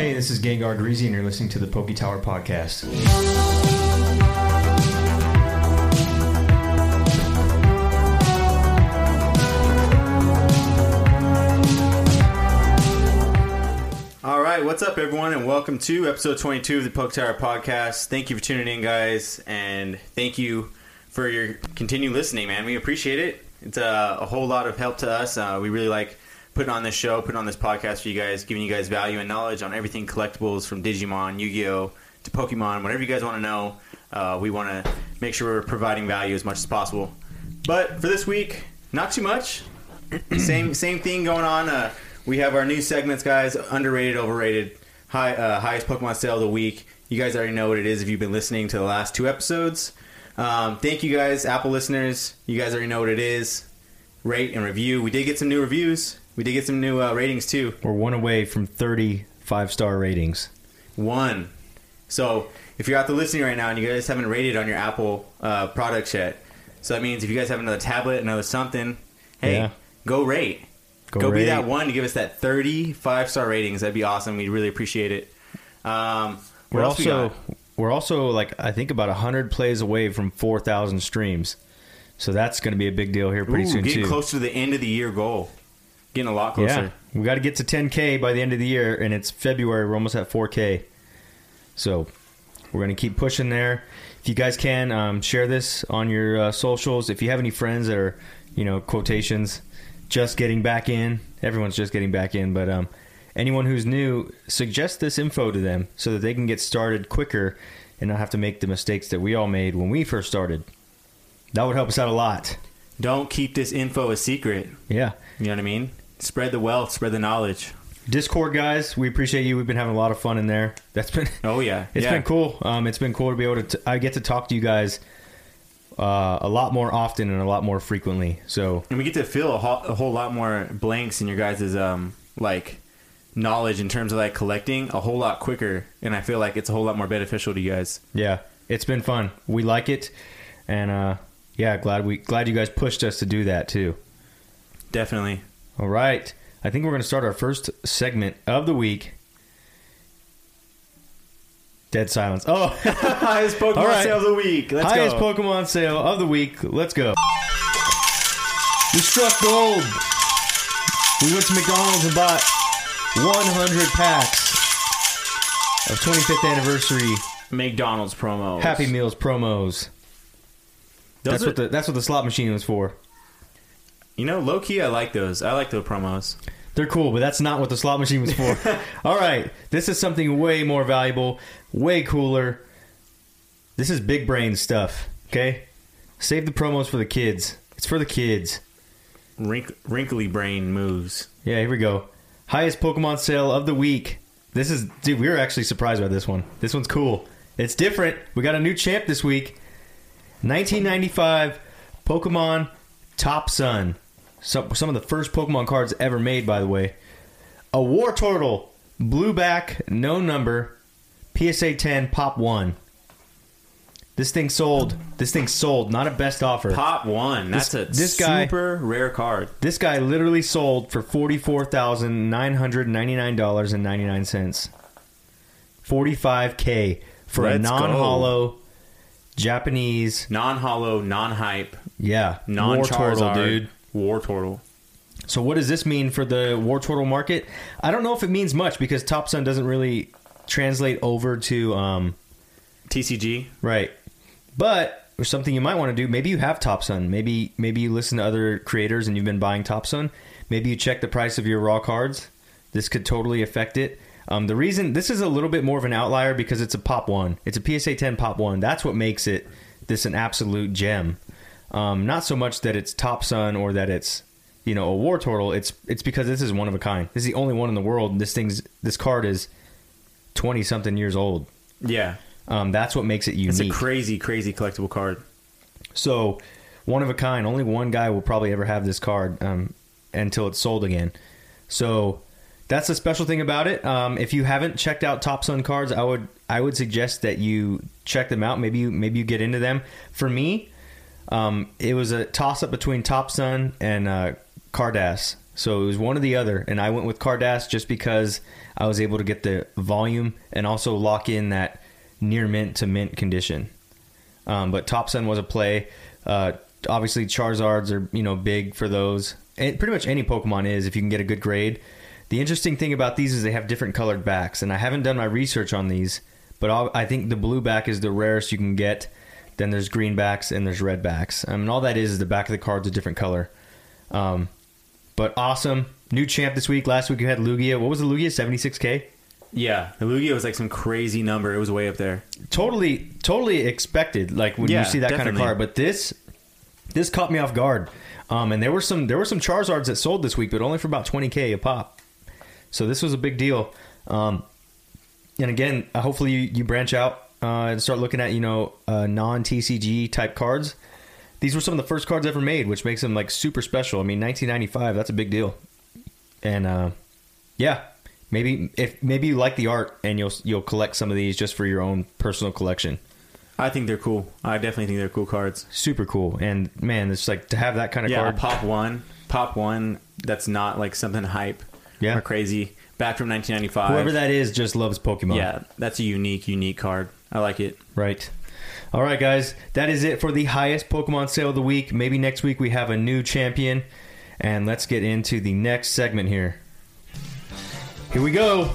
Hey, this is Gengar Greezy, and you're listening to the Poke Tower Podcast. All right, what's up, everyone, and welcome to episode 22 of the Poke Tower Podcast. Thank you for tuning in, guys, and thank you for your continued listening, man. We appreciate it. It's uh, a whole lot of help to us. Uh, we really like putting on this show, putting on this podcast for you guys, giving you guys value and knowledge on everything collectibles from Digimon, Yu-Gi-Oh, to Pokemon, whatever you guys want to know. Uh, we want to make sure we're providing value as much as possible. But for this week, not too much. same same thing going on. Uh, we have our new segments, guys. Underrated, overrated, high uh, highest Pokemon sale of the week. You guys already know what it is if you've been listening to the last two episodes. Um, thank you guys, Apple listeners. You guys already know what it is. Rate and review. We did get some new reviews. We did get some new uh, ratings too. We're one away from 30 five star ratings. One. So if you're out there listening right now and you guys haven't rated on your Apple uh, products yet, so that means if you guys have another tablet, another something, hey, Yeah. go rate. Go Go, be that one to give us that 30 five star ratings. That'd be awesome. We'd really appreciate it. Um, We're else we also we're also like I think about 100 plays away from 4,000 streams. So that's going to be a big deal here pretty Ooh, soon getting too. close to the end of the year goal. Getting a lot closer. Yeah, we got to get to 10k by the end of the year, and it's February. We're almost at 4k, so we're gonna keep pushing there. If you guys can um, share this on your uh, socials, if you have any friends that are, you know, quotations, just getting back in. Everyone's just getting back in, but um, anyone who's new, suggest this info to them so that they can get started quicker and not have to make the mistakes that we all made when we first started. That would help us out a lot. Don't keep this info a secret. Yeah. You know what I mean? Spread the wealth, spread the knowledge. Discord guys, we appreciate you. We've been having a lot of fun in there. That's been Oh yeah, It's yeah. been cool. Um, it's been cool to be able to. T- I get to talk to you guys uh, a lot more often and a lot more frequently. So and we get to fill a, ho- a whole lot more blanks in your guys' um like knowledge in terms of like collecting a whole lot quicker and i feel like it's a whole lot more beneficial to you guys yeah, it's been fun. We like it, and uh, yeah, glad we glad you guys pushed us to do that too. definitely All right, I think we're going to start our first segment of the week. Dead silence. Oh, highest pokemon right. sale of the week let's highest go Pokemon sale of the week. Let's go. We struck gold. We went to McDonald's and bought 100 packs of 25th anniversary mcdonald's promos, Happy Meals promos. those that's are, what the that's what the slot machine was for. You know low-key i like those i like those promos They're cool, but that's not what the slot machine was for. All right, this is something way more valuable, way cooler. This is big brain stuff. Okay, save the promos for the kids. It's for the kids. Wrink- wrinkly brain moves Yeah, here we go. Highest Pokemon sale of the week. This is, dude, we were actually surprised by this one. This one's cool. It's different. We got a new champ this week. 1995 Pokemon Topsun. Some, some of the first Pokemon cards ever made, by the way. A Wartortle, blue back, no number, PSA 10, Pop 1. This thing sold. This thing sold, not a best offer. pop one that's This- a this guy- super rare card This guy literally sold for forty four thousand nine hundred ninety nine dollars and ninety nine cents. Forty five k for a Let's go. non hollow Japanese, non-hollow non-hype yeah, non-charizard Turtle, dude. War turtle So what does this mean for the Wartortle market? I don't know if it means much because Topsun doesn't really translate over to um, tcg right. But or something you might want to do. Maybe you have Topsun. Maybe maybe you listen to other creators and you've been buying Topsun. Maybe you check the price of your raw cards. This could totally affect it. Um, the reason this is a little bit more of an outlier because it's a pop one. It's a PSA 10 pop one. That's what makes it this an absolute gem. Um, not so much that it's Topsun or that it's you know a Wartortle. It's it's because this is one of a kind. This is the only one in the world. This thing's this card is twenty something years old. yeah Um, that's what makes it unique. It's a crazy, crazy collectible card. So, one of a kind. Only one guy will probably ever have this card um, until it's sold again. So, that's the special thing about it. Um, if you haven't checked out Topsun cards, I would I would suggest that you check them out. Maybe you maybe you get into them. For me, um, it was a toss up between Topsun and uh, Carddass. So it was one or the other, and I went with Carddass just because I was able to get the volume and also lock in that near mint to mint condition. Um, but Topsun was a play. Uh, obviously, Charizards are you know big for those. And pretty much any Pokemon is if you can get a good grade. The interesting thing about these is they have different colored backs, and I haven't done my research on these, but I'll, I think the blue back is the rarest you can get. Then there's green backs and there's red backs. I mean, all that is is the back of the card's a different color. Um, but awesome. New champ this week. Last week you had Lugia. What was the Lugia? 76k? Yeah, the Lugia was like some crazy number. It was way up there. Totally, totally expected. Like when Yeah, you see that kind of definitely. card. But this, this caught me off guard. Um, and there were some there were some Charizards that sold this week, but only for about 20k a pop. So this was a big deal. Um, and again, uh, hopefully you, you branch out uh, and start looking at you know uh, non TCG type cards. These were some of the first cards ever made, which makes them like super special. I mean, 1995, that's a big deal. And uh, yeah, maybe if maybe you like the art and you'll you'll collect some of these just for your own personal collection. I think they're cool. I definitely think they're cool cards. Super cool. And man, it's like to have that kind of Yeah, card. pop one, pop one. That's not like something hype Yeah. or crazy. Back from 1995. Whoever that is just loves Pokemon. Yeah, that's a unique, unique card. I like it. Right. All right, guys. That is it for the highest Pokemon sale of the week. Maybe next week we have a new champion. And let's get into the next segment here. Here we go.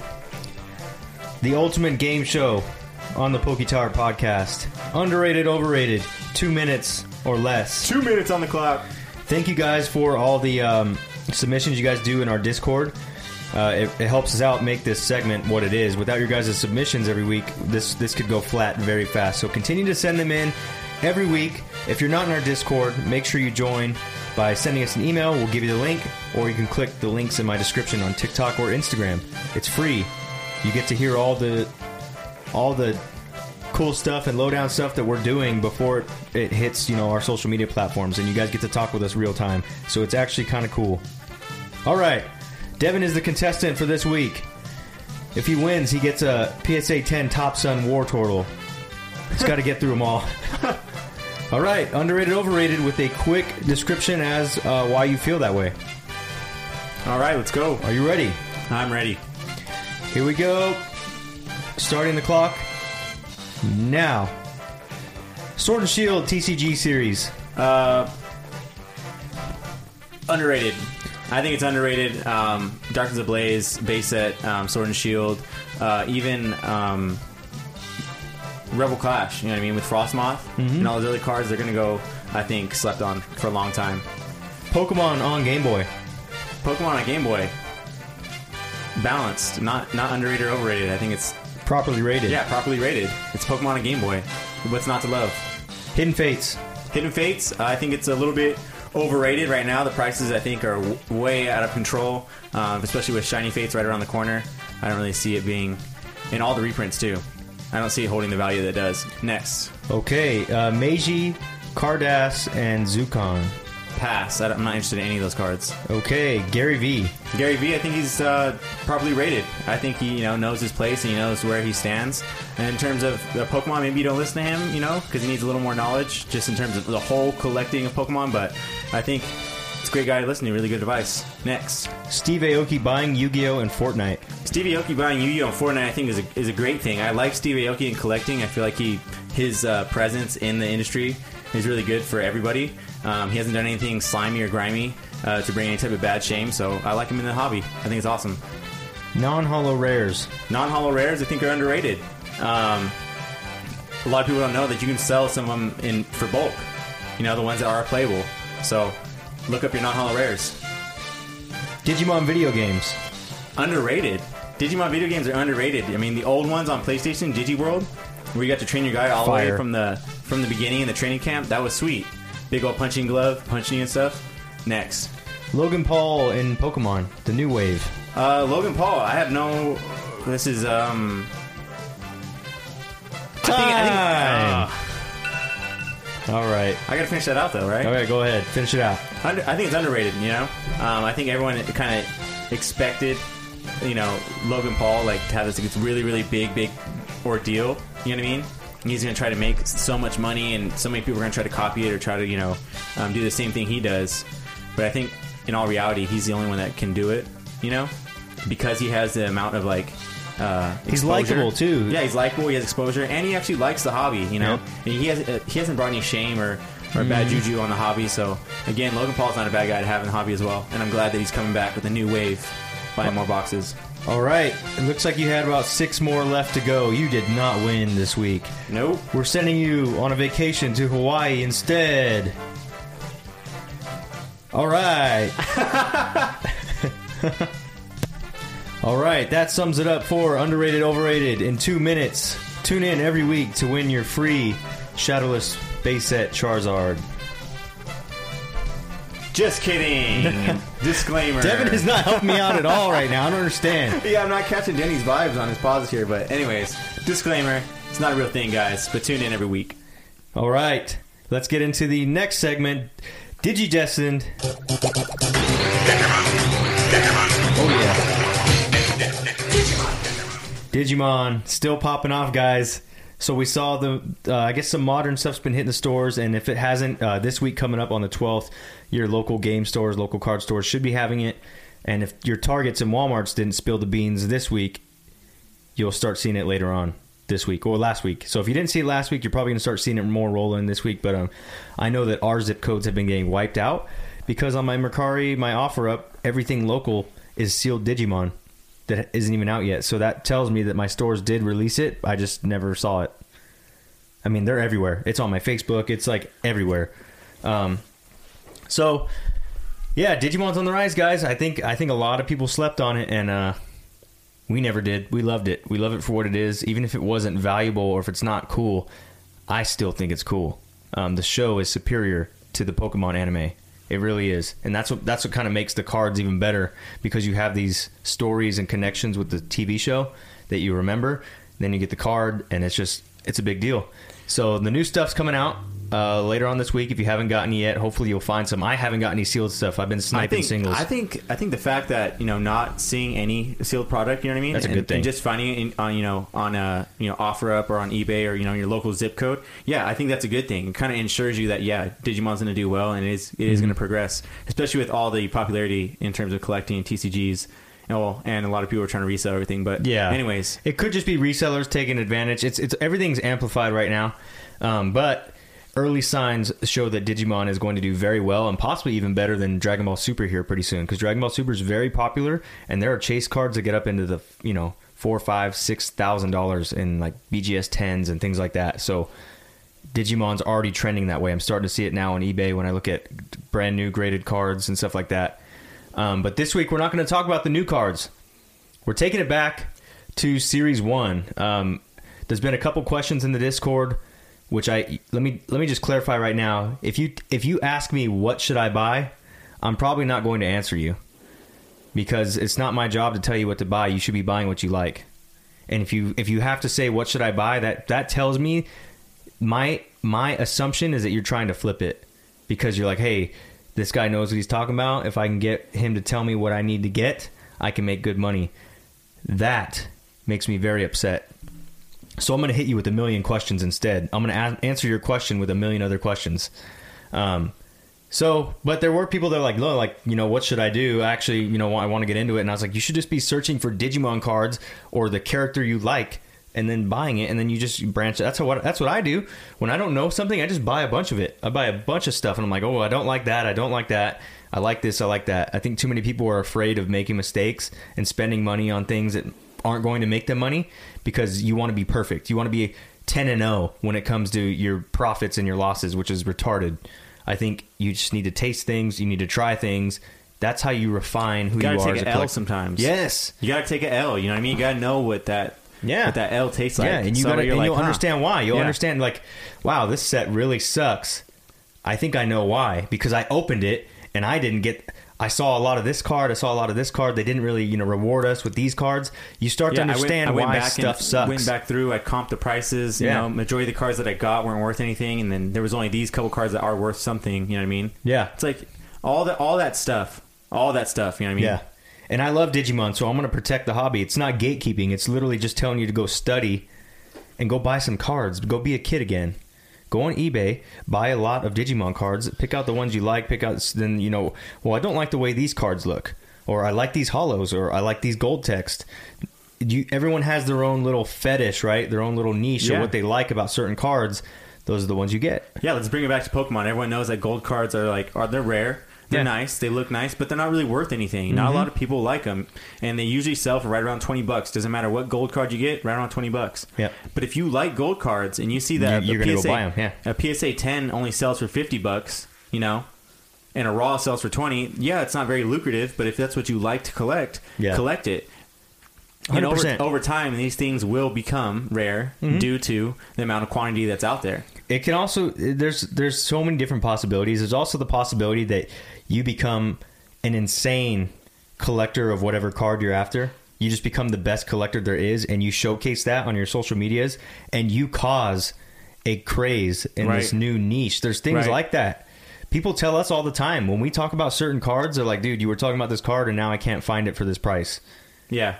The ultimate game show on the Poketower podcast. Underrated, overrated. Two minutes or less. Two minutes on the clock. Thank you guys for all the um, submissions you guys do in our Discord. Uh, it, it helps us out make this segment what it is. Without your guys' submissions every week, this this could go flat very fast. So continue to send them in every week. If you're not in our Discord, make sure you join by sending us an email. We'll give you the link, or you can click the links in my description on TikTok or Instagram. It's free. You get to hear all the all the cool stuff and lowdown stuff that we're doing before it, it hits you know our social media platforms and you guys get to talk with us real time so it's actually kind of cool all right devin is the contestant for this week if he wins he gets a psa 10 topsun war turtle he's got to get through them all all right underrated overrated with a quick description as uh, why you feel that way All right, let's go. are you ready I'm ready. Here we go. Starting the clock now. Sword and Shield TCG series. Uh, underrated. I think it's underrated. Um, Darkness Ablaze, base set, um, Sword and Shield, uh, even um, Rebel Clash. You know what I mean with Frosmoth and all those other cards. They're gonna go. I think slept on for a long time. Pokemon on Game Boy. Pokemon on Game Boy, balanced, not not underrated or overrated. I think it's Properly rated. yeah properly rated. It's Pokemon on Game Boy. What's not to love? Hidden Fates. Hidden Fates, I think it's a little bit overrated right now. The prices, I think, are w- way out of control, um, especially with Shining Fates right around the corner. I don't really see it being in all the reprints, too. I don't see it holding the value that it does. Next, Okay. Uh, Meiji, Carddass, and Zukan. Pass. I I'm not interested in any of those cards. Okay. Gary V. Gary Vee, I think he's uh, properly rated. I think he, you know, knows his place and he knows where he stands. And in terms of the Pokemon, maybe you don't listen to him, you know, because he needs a little more knowledge, just in terms of the whole collecting of Pokemon. But I think it's a great guy to listen to. Really good advice. Next. Steve Aoki buying Yu-Gi-Oh! and Fortnite. Steve Aoki buying Yu-Gi-Oh! and Fortnite, I think, is a, is a great thing. I like Steve Aoki in collecting. I feel like he his uh, presence in the industry is really good for everybody. Um, he hasn't done anything slimy or grimy uh, to bring any type of bad shame, so I like him in the hobby. I think it's awesome. Non-holo rares. Non-hollow rares, I think, are underrated. Um, a lot of people don't know that you can sell some of them in for bulk. You know, the ones that are playable. So look up your non-hollow rares. Digimon video games. underrated. Digimon video games are underrated. I mean, the old ones on PlayStation, Digiworld, where you got to train your guy all the Fire. way from the from the beginning in the training camp, that was sweet. Big old punching glove, punching and stuff. Next, Logan Paul in Pokemon. The new wave. uh, Logan Paul. I have no. This is um. I think, I, Time. think, All right. uh, I gotta finish that out though, right? Okay, go ahead. Finish it out. Under, I think it's underrated. You know, um, I think everyone kind of expected, you know, Logan Paul like to have this like, really, really big, big ordeal. You know what I mean? He's going to try to make so much money, and so many people are going to try to copy it or try to, you know, um, do the same thing he does. But I think in all reality, he's the only one that can do it. You know, because he has the amount of like. Uh, He's likable, too. Yeah, he's likable. He has exposure, and he actually likes the hobby. You know, he has uh, he hasn't brought any shame or, or bad Mm-hmm. juju on the hobby. So again, Logan Paul's not a bad guy to have in the hobby as well, and I'm glad that he's coming back with a new wave, buying more boxes. All right. It looks like you had about six more left to go. You did not win this week. Nope. We're sending you on a vacation to Hawaii instead. All right. All right, that sums it up for Underrated Overrated in two minutes. Tune in every week to win your free Shadowless base set Charizard. Just kidding. Disclaimer. Devin is not helping me out at all right now. I don't understand. Yeah, I'm not catching Denny's vibes on his pauses here, but anyways, disclaimer: it's not a real thing, guys. But tune in every week. All right, let's get into the next segment. Digidestined. Oh yeah. Digimon still popping off, guys. So we saw the, uh, I guess some modern stuff's been hitting the stores, and if it hasn't, uh, this week coming up on the 12th, your local game stores, local card stores should be having it. And if your Targets and WalMarts didn't spill the beans this week, you'll start seeing it later on this week or last week. So if you didn't see it last week, you're probably going to start seeing it more rolling this week. But um, I know that our zip codes have been getting wiped out because on my Mercari, my offer up, everything local is sealed Digimon that isn't even out yet. So that tells me that my stores did release it. I just never saw it. I mean, they're everywhere. It's on my Facebook. It's like everywhere. Um, so yeah, Digimon's on the rise, guys. I think I think a lot of people slept on it, and uh, we never did. We loved it. We love it for what it is, even if it wasn't valuable or if it's not cool. I still think it's cool. Um, the show is superior to the Pokemon anime. It really is, and that's what that's what kind of makes the cards even better because you have these stories and connections with the TV show that you remember. Then you get the card, and it's just it's a big deal. So the new stuff's coming out uh, later on this week. If you haven't gotten yet, hopefully you'll find some. I haven't got any sealed stuff. I've been I sniping think, singles. I think I think the fact that you know not seeing any sealed product, you know what I mean, That's a and, good thing. and just finding it in, on you know on a you know offer up or on eBay or you know your local zip code. Yeah, I think that's a good thing. It kind of ensures you that yeah, Digimon's going to do well and it is it Mm-hmm. is going to progress, especially with all the popularity in terms of collecting TCGs. And, well, and a lot of people are trying to resell everything, but Yeah. Anyways, It could just be resellers taking advantage. It's it's everything's amplified right now, um, but early signs show that Digimon is going to do very well and possibly even better than Dragon Ball Super here pretty soon because Dragon Ball Super is very popular and there are chase cards that get up into the you know four, five, six thousand dollars in like BGS tens and things like that. So Digimon's already trending that way. I'm starting to see it now on eBay when I look at brand new graded cards and stuff like that. Um, but this week we're not going to talk about the new cards. We're taking it back to Series One. Um, there's been a couple questions in the Discord, which I let me let me just clarify right now. If you if you ask me what should I buy, I'm probably not going to answer you because it's not my job to tell you what to buy. You should be buying what you like. And if you if you have to say what should I buy, that that tells me my my assumption is that you're trying to flip it because you're like, hey, this guy knows what he's talking about. If I can get him to tell me what I need to get, I can make good money. That makes me very upset. So I'm going to hit you with a million questions instead. I'm going to a- answer your question with a million other questions. Um, so, but there were people that were like, "Look, like, you know, what should I do? Actually, you know, I want to get into it." And I was like, "You should just be searching for Digimon cards or the character you like, and then buying it, and then you just branch. That's what that's what I do. When I don't know something, I just buy a bunch of it. I buy a bunch of stuff, and I'm like, "Oh, I don't like that. I don't like that. I like this. I like that." I think too many people are afraid of making mistakes and spending money on things that aren't going to make them money because you want to be perfect. You want to be 10 and 0 when it comes to your profits and your losses, which is retarded. I think you just need to taste things. You need to try things. That's how you refine who you you, gotta are take as a L sometimes. Yes. you gotta take an L. You know what I mean? You gotta know what that Yeah. what that L tastes like. yeah, and you So gotta, and like, you'll huh. understand why. You'll Yeah. understand like, wow, this set really sucks. I think I know why because I opened it and I didn't get. I saw a lot of this card. I saw a lot of this card. They didn't really, you know, reward us with these cards. You start to I went- understand I went, why back stuff and sucks. Went back through. I comped the prices. You Yeah. know, majority of the cards that I got weren't worth anything, and then there was only these couple cards that are worth something. You know what I mean? Yeah. It's like all that, all that stuff, all that stuff. You know what I mean? Yeah. And I love Digimon, so I'm going to protect the hobby. It's not gatekeeping. It's literally just telling you to go study and go buy some cards. Go be a kid again. Go on eBay, buy a lot of Digimon cards, pick out the ones you like, pick out then you know, well, I don't like the way these cards look, or I like these hollows, or I like these gold text. You, everyone has their own little fetish, right? Their own little niche Yeah. of what they like about certain cards. Those are the ones you get. Yeah, let's bring it back to Pokemon. Everyone knows that gold cards are like are they're rare. They're Yeah. nice. They look nice, but they're not really worth anything. Not a lot of people like them, and they usually sell for right around twenty bucks. Doesn't matter what gold card you get, right around twenty bucks. Yep. But if you like gold cards and you see that You- you're the gonna go PSA, buy 'em, yeah. a PSA ten only sells for fifty bucks, you know, and a raw sells for twenty. Yeah, it's not very lucrative, but if that's what you like to collect, Yeah. collect it. And over, over time, these things will become rare Mm-hmm. due to the amount of quantity that's out there. It can also there's there's so many different possibilities. There's also the possibility that you become an insane collector of whatever card you're after. You just become the best collector there is, and you showcase that on your social medias, and you cause a craze in this new niche. There's things Right. like that. People tell us all the time when we talk about certain cards. They're like, "Dude, you were talking about this card, and now I can't find it for this price." Yeah.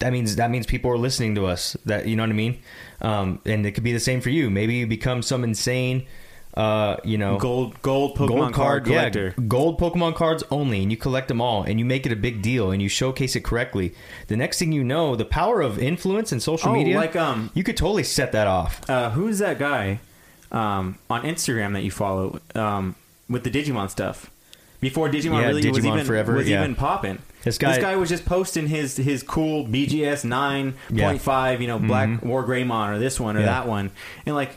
that means that means people are listening to us. That you know what I mean. Um, and it could be the same for you. Maybe you become some insane, uh, you know, Gold gold Pokemon card yeah, collector. gold Pokemon cards only, and you collect them all, and you make it a big deal, and you showcase it correctly. The next thing you know, the power of influence and social Oh, media, like, um, you could totally set that off. Uh, who's that guy um, on Instagram that you follow um, with the Digimon stuff? Before Digimon Yeah, really was even Forever, was yeah. even popping. This guy- this guy was just posting his his cool BGS nine point five, you know, Black War Greymon or this one or Mm-hmm. Yeah. that one, and like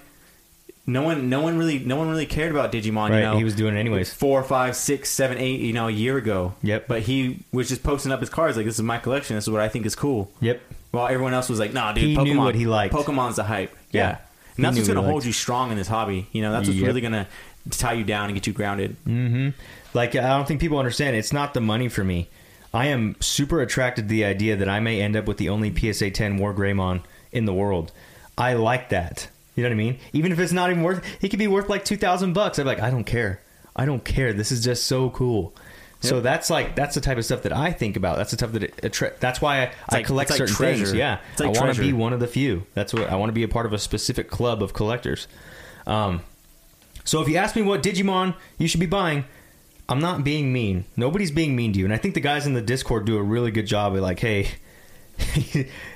no one no one really no one really cared about Digimon. Right, you know, he was doing it anyways. Four, five, six, seven, eight, you know, a year ago. Yep. But he was just posting up his cards like, "This is my collection. This is what I think is cool." Yep. While everyone else was like, "Nah, dude, He Pokemon, knew what he liked. Pokemon's the hype." Yeah. Yeah, and that's what's going to hold liked. you strong in this hobby. You know, that's what's Yep. really going to tie you down and get you grounded. Mm. Like I don't think people understand. It's not the money for me. I am super attracted to the idea that I may end up with the only PSA 10 War Greymon in the world. I like that. You know what I mean? Even if it's not even worth, it, could be worth like two thousand bucks. I'm like, I don't care. I don't care. This is just so cool. So that's like that's the type of stuff that I think about. That's the type that it, attra- that's why I, I like- collect it's like certain things. Yeah, It's like I want to treasure. be one of the few. That's what I want to be a part of a specific club of collectors. Um, so if you ask me what Digimon you should be buying, I'm not being mean. Nobody's being mean to you, and I think the guys in the Discord do a really good job of like, hey,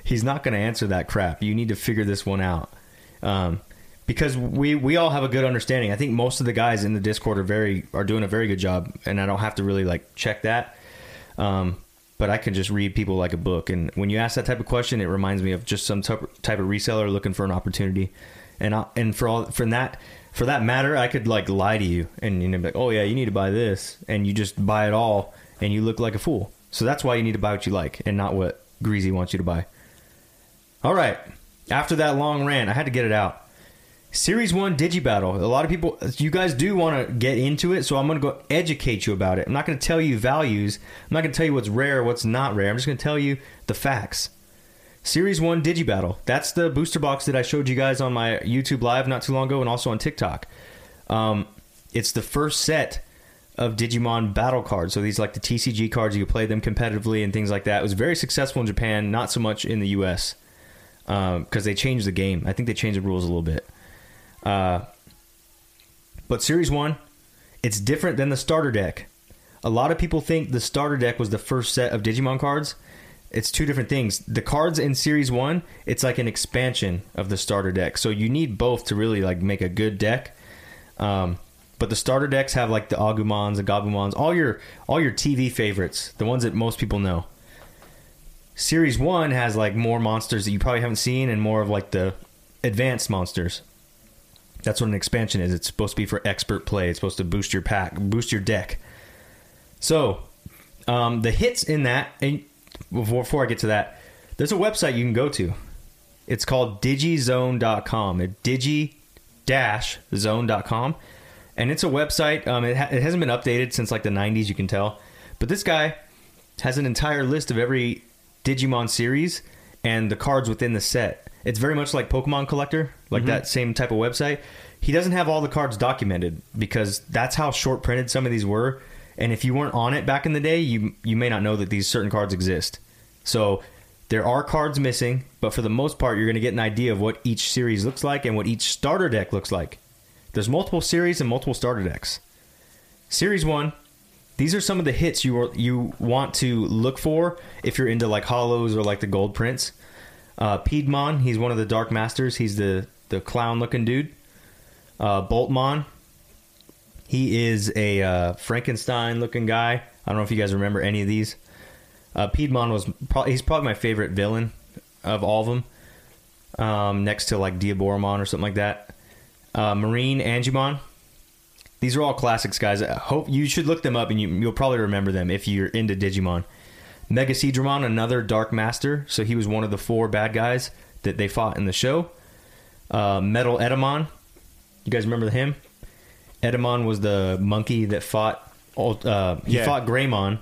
he's not going to answer that crap. You need to figure this one out. Um, because we we all have a good understanding. I think most of the guys in the Discord are very are doing a very good job, and I don't have to really like check that. Um, but I can just read people like a book, and when you ask that type of question, it reminds me of just some type of reseller looking for an opportunity, and I, and for all from that for that matter, I could like lie to you and you know like, oh yeah, you need to buy this, and you just buy it all, and you look like a fool. So that's why you need to buy what you like, and not what Greezy wants you to buy. All right. After that long rant, I had to get it out. Series 1 Digibattle. A lot of people, you guys do want to get into it, so I'm going to go educate you about it. I'm not going to tell you values. I'm not going to tell you what's rare, what's not rare. I'm just going to tell you the facts. Series 1 Digibattle. That's the booster box that I showed you guys on my YouTube Live not too long ago and also on TikTok. Um, it's the first set of Digimon battle cards. So these like the TCG cards. You play them competitively and things like that. It was very successful in Japan, not so much in the US because they changed the game. I think they changed the rules a little bit. Uh, but Series 1, it's different than the starter deck. A lot of people think the starter deck was the first set of Digimon cards. It's two different things. The cards in Series 1, it's like an expansion of the starter deck. So you need both to really like make a good deck. Um, but the starter decks have like the Agumons the Gabumons, all your all your TV favorites, the ones that most people know. Series 1 has like more monsters that you probably haven't seen and more of like the advanced monsters. That's what an expansion is. It's supposed to be for expert play. It's supposed to boost your pack, boost your deck. So, um, the hits in that, and before, before I get to that, there's a website you can go to. It's called digizone.com. It digi dash zone.com. And it's a website. Um, it, ha- it hasn't been updated since like the 90s, you can tell. But this guy has an entire list of every Digimon series and the cards within the set. It's very much like Pokemon Collector, like mm-hmm. that same type of website. He doesn't have all the cards documented because that's how short printed some of these were. And if you weren't on it back in the day, you you may not know that these certain cards exist. So There are cards missing, but for the most part, you're going to get an idea of what each series looks like and what each starter deck looks like. There's multiple series and multiple starter decks. Series one, these are some of the hits you are, you want to look for if you're into like hollows or like the gold prints. Uh, Piedmon, he's one of the Dark Masters. He's the the clown looking dude. Uh, Boltmon, he is a uh, Frankenstein looking guy. I don't know if you guys remember any of these. Uh, Piedmon was pro- he's probably my favorite villain of all of them, um, next to like Diaboromon or something like that. Uh, Marine Angemon. These are all classics, guys. I hope you should look them up, and you, you'll probably remember them if you're into Digimon. MegaSeadramon, another Dark Master, so he was one of the four bad guys that they fought in the show. Uh, Metal Etemon, you guys remember him? Etemon was the monkey that fought. Uh, he Yeah. fought Greymon,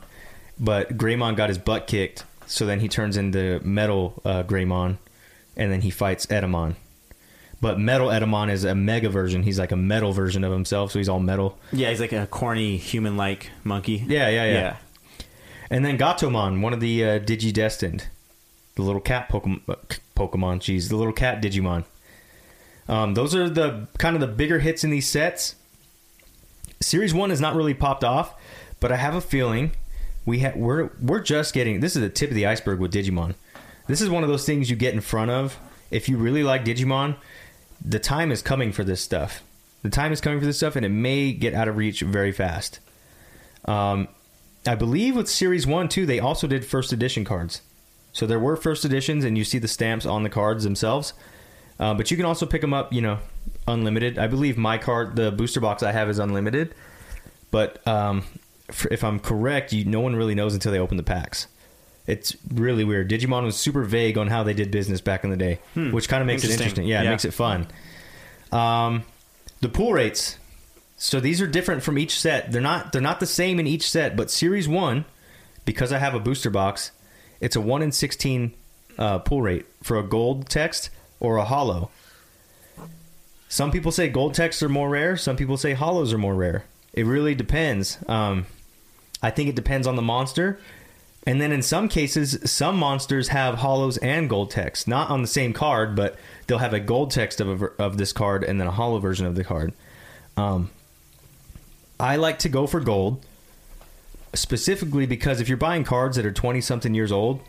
but Greymon got his butt kicked. So then he turns into Metal uh, Greymon, and then he fights Etemon. But Metal Etemon is a mega version. He's like a metal version of himself, so he's all metal. Yeah, he's like a corny human-like monkey. Yeah, yeah, yeah. And then Gatomon, one of the uh, Digidestined, the little cat Pokemon. Pokemon, jeez, the little cat Digimon. Um, those are the kind of the bigger hits in these sets. Series one has not really popped off, but I have a feeling we ha- we're we're just getting. This is the tip of the iceberg with Digimon. This is one of those things you get in front of if you really like Digimon. The time is coming for this stuff. The time is coming for this stuff, and it may get out of reach very fast. Um, I believe with Series 1 too, they also did first edition cards. So there were first editions, and you see the stamps on the cards themselves. Uh, but you can also pick them up, you know, unlimited. I believe my card, the booster box I have, is unlimited. But um, if I'm correct, you, no one really knows until they open the packs. It's really weird. Digimon was super vague on how they did business back in the day, which kind of makes it Interesting. interesting. Yeah, Yeah. it makes it fun. Um, the pool rates. So these are different from each set. They're not they're not the same in each set, but series 1 because I have a booster box, it's a 1 in 16 uh, pull rate for a gold text or a hollow. Some people say gold texts are more rare, some people say hollows are more rare. It really depends. Um, I think it depends on the monster. And then in some cases, some monsters have hollows and gold text, not on the same card, but they'll have a gold text of a, of this card and then a hollow version of the card. Um, I like to go for gold specifically because if you're buying cards that are 20 something years old,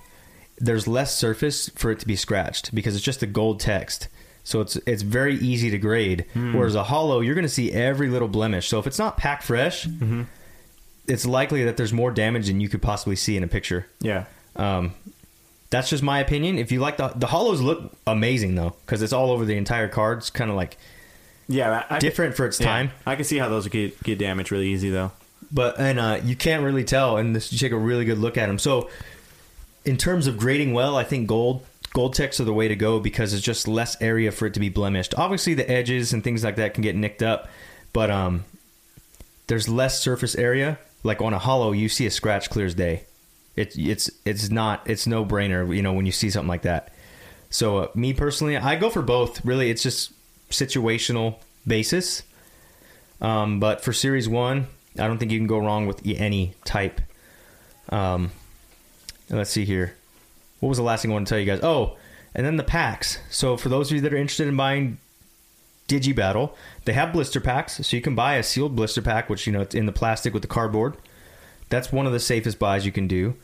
there's less surface for it to be scratched because it's just a gold text. So it's it's very easy to grade. Whereas a hollow, you're going to see every little blemish. So if it's not packed fresh, it's likely that there's more damage than you could possibly see in a picture. Yeah. Um, that's just my opinion. If you like the the hollows look amazing though because it's all over the entire card. It's kind of like Yeah. I, I different for its yeah. time. I can see how those get, get damaged really easy, though. but and uh, you can't really tell unless you take a really good look at them. So, in terms of grading well, I think gold gold texts are the way to go because it's just less area for it to be blemished. Obviously, the edges and things like that can get nicked up, but um, there's less surface area. Like on a hollow, you see a scratch clear as day. It, it's it's not it's no brainer. You know when you see something like that. So uh, me personally, I go for both. Really, it's just situational basis. Um, but for Series One, I don't think you can go wrong with any type. Um, let's see here. What was the last thing I want to tell you guys? Oh, and then the packs. So for those of you that are interested in buying Digibattle, they have blister packs, so you can buy a sealed blister pack, which you know it's in the plastic with the cardboard. That's one of the safest buys you can do.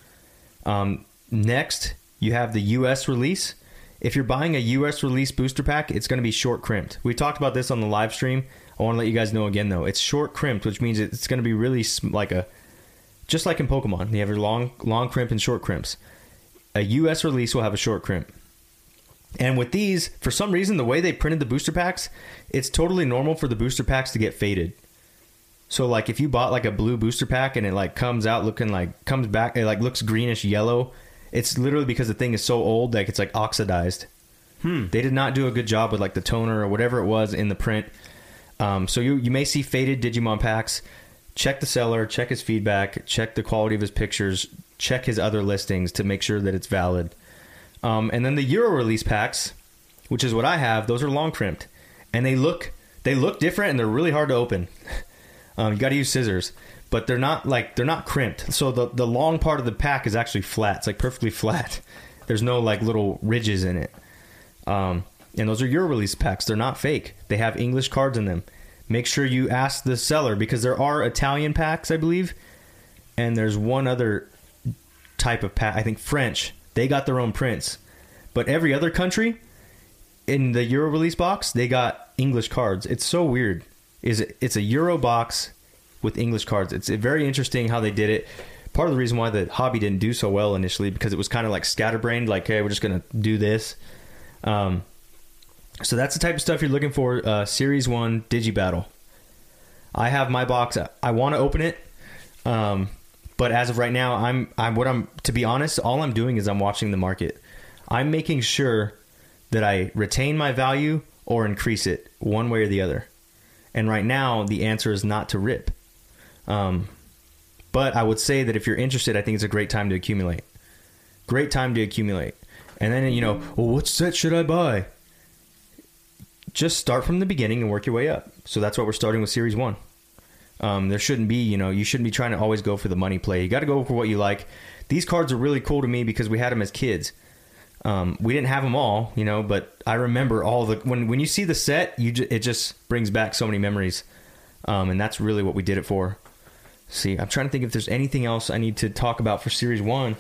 Um, next, you have the U.S. release. If you're buying a U.S. release booster pack, it's going to be short crimped. We talked about this on the live stream. I want to let you guys know again, though. It's short crimped, which means it's going to be really like a, just like in Pokemon. You have your long, long crimp and short crimps. A U.S. release will have a short crimp. And with these, for some reason, the way they printed the booster packs, it's totally normal for the booster packs to get faded. So like if you bought like a blue booster pack and it like comes out looking like comes back it like looks greenish yellow, it's literally because the thing is so old like it's like oxidized. Hmm. They did not do a good job with like the toner or whatever it was in the print. Um, so you you may see faded Digimon packs. Check the seller, check his feedback, check the quality of his pictures, check his other listings to make sure that it's valid. Um, and then the Euro release packs, which is what I have, those are long crimped, and they look they look different and they're really hard to open. Um, you got to use scissors, but they're not like they're not crimped. So the the long part of the pack is actually flat. It's like perfectly flat. There's no like little ridges in it. Um, and those are your release packs. They're not fake. They have English cards in them. Make sure you ask the seller because there are Italian packs, I believe, and there's one other type of pack. I think French. They got their own prints, but every other country in the Euro release box they got English cards. It's so weird. Is it? It's a Euro box with English cards. It's very interesting how they did it. Part of the reason why the hobby didn't do so well initially because it was kind of like scatterbrained. Like, hey, we're just gonna do this. Um, so that's the type of stuff you're looking for. Uh, Series One Digi Battle. I have my box. I want to open it, um, but as of right now, I'm I'm what I'm to be honest. All I'm doing is I'm watching the market. I'm making sure that I retain my value or increase it one way or the other. And right now, the answer is not to rip. Um, but I would say that if you're interested, I think it's a great time to accumulate. Great time to accumulate. And then, you know, well, what set should I buy? Just start from the beginning and work your way up. So that's what we're starting with Series 1. Um, there shouldn't be, you know, you shouldn't be trying to always go for the money play. You got to go for what you like. These cards are really cool to me because we had them as kids. Um, we didn't have them all, you know, but I remember all the when when you see the set, you ju- it just brings back so many memories, um, and that's really what we did it for. See, I'm trying to think if there's anything else I need to talk about for Series One.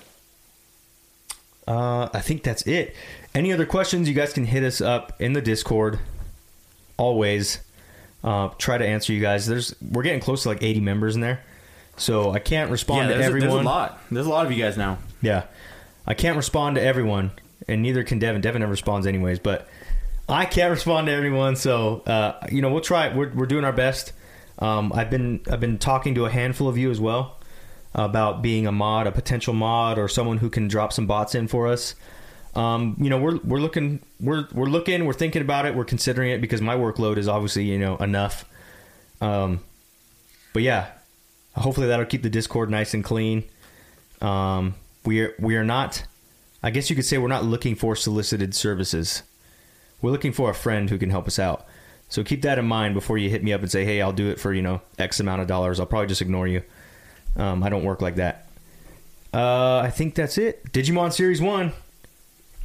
Uh, I think that's it. Any other questions? You guys can hit us up in the Discord. Always, uh, try to answer you guys. There's we're getting close to like 80 members in there, so I can't respond to there's, a, everyone. there's a lot. There's a lot of you guys now. Yeah. I can't respond to everyone, and neither can Devin. Devin never responds anyways, but I can't respond to everyone. So uh, you know, we'll try. We're we're doing our best. Um, I've been I've been talking to a handful of you as well about being a mod, a potential mod, or someone who can drop some bots in for us. Um, you know, we're we're looking we're we're looking we're thinking about it. We're considering it because my workload is obviously you know enough. Um, but yeah, hopefully that'll keep the Discord nice and clean. Um, we are we are not. I guess you could say we're not looking for solicited services. We're looking for a friend who can help us out. So keep that in mind before you hit me up and say, "Hey, I'll do it for you know X amount of dollars." I'll probably just ignore you. Um, I don't work like that. Uh, I think that's it. Digimon Series One.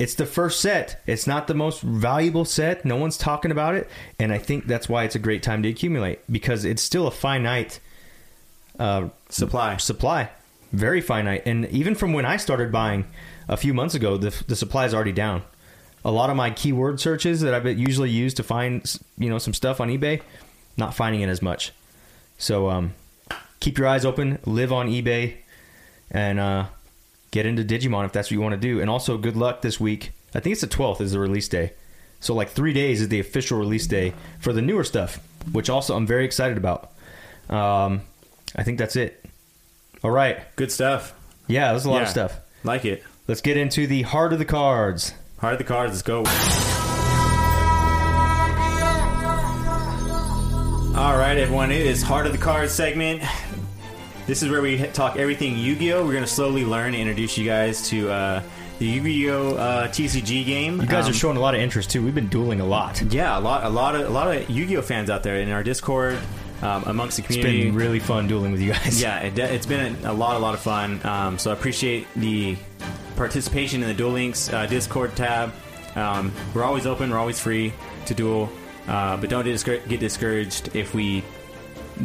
It's the first set. It's not the most valuable set. No one's talking about it, and I think that's why it's a great time to accumulate because it's still a finite uh, Supply. supply, very finite. And even from when I started buying a few months ago, the the supply is already down. A lot of my keyword searches that I've usually used to find you know some stuff on eBay, not finding it as much. So um, keep your eyes open, live on eBay, and uh, get into Digimon if that's what you want to do. And also, good luck this week. I think it's the 12th is the release day. So like three days is the official release day for the newer stuff, which also I'm very excited about. Um, I think that's it. All right. Good stuff. Yeah, there's a lot of stuff. Like it. Let's get into the heart of the cards. Heart of the cards. Let's go. All right, everyone. It is Heart of the Cards segment. This is where we talk everything Yu-Gi-Oh. We're going to slowly learn and introduce you guys to uh, the Yu-Gi-Oh uh, TCG game. You guys Um, are showing a lot of interest too. We've been dueling a lot. Yeah, a lot, a lot of, a lot of Yu-Gi-Oh fans out there in our Discord, um, amongst the It's community. been really fun dueling with you guys. Yeah, it, it's been a, lot, a lot of fun. Um, so I appreciate the participation in the Duel Links uh, Discord tab. Um, we're always open. We're always free to duel, uh, but don't get discouraged if we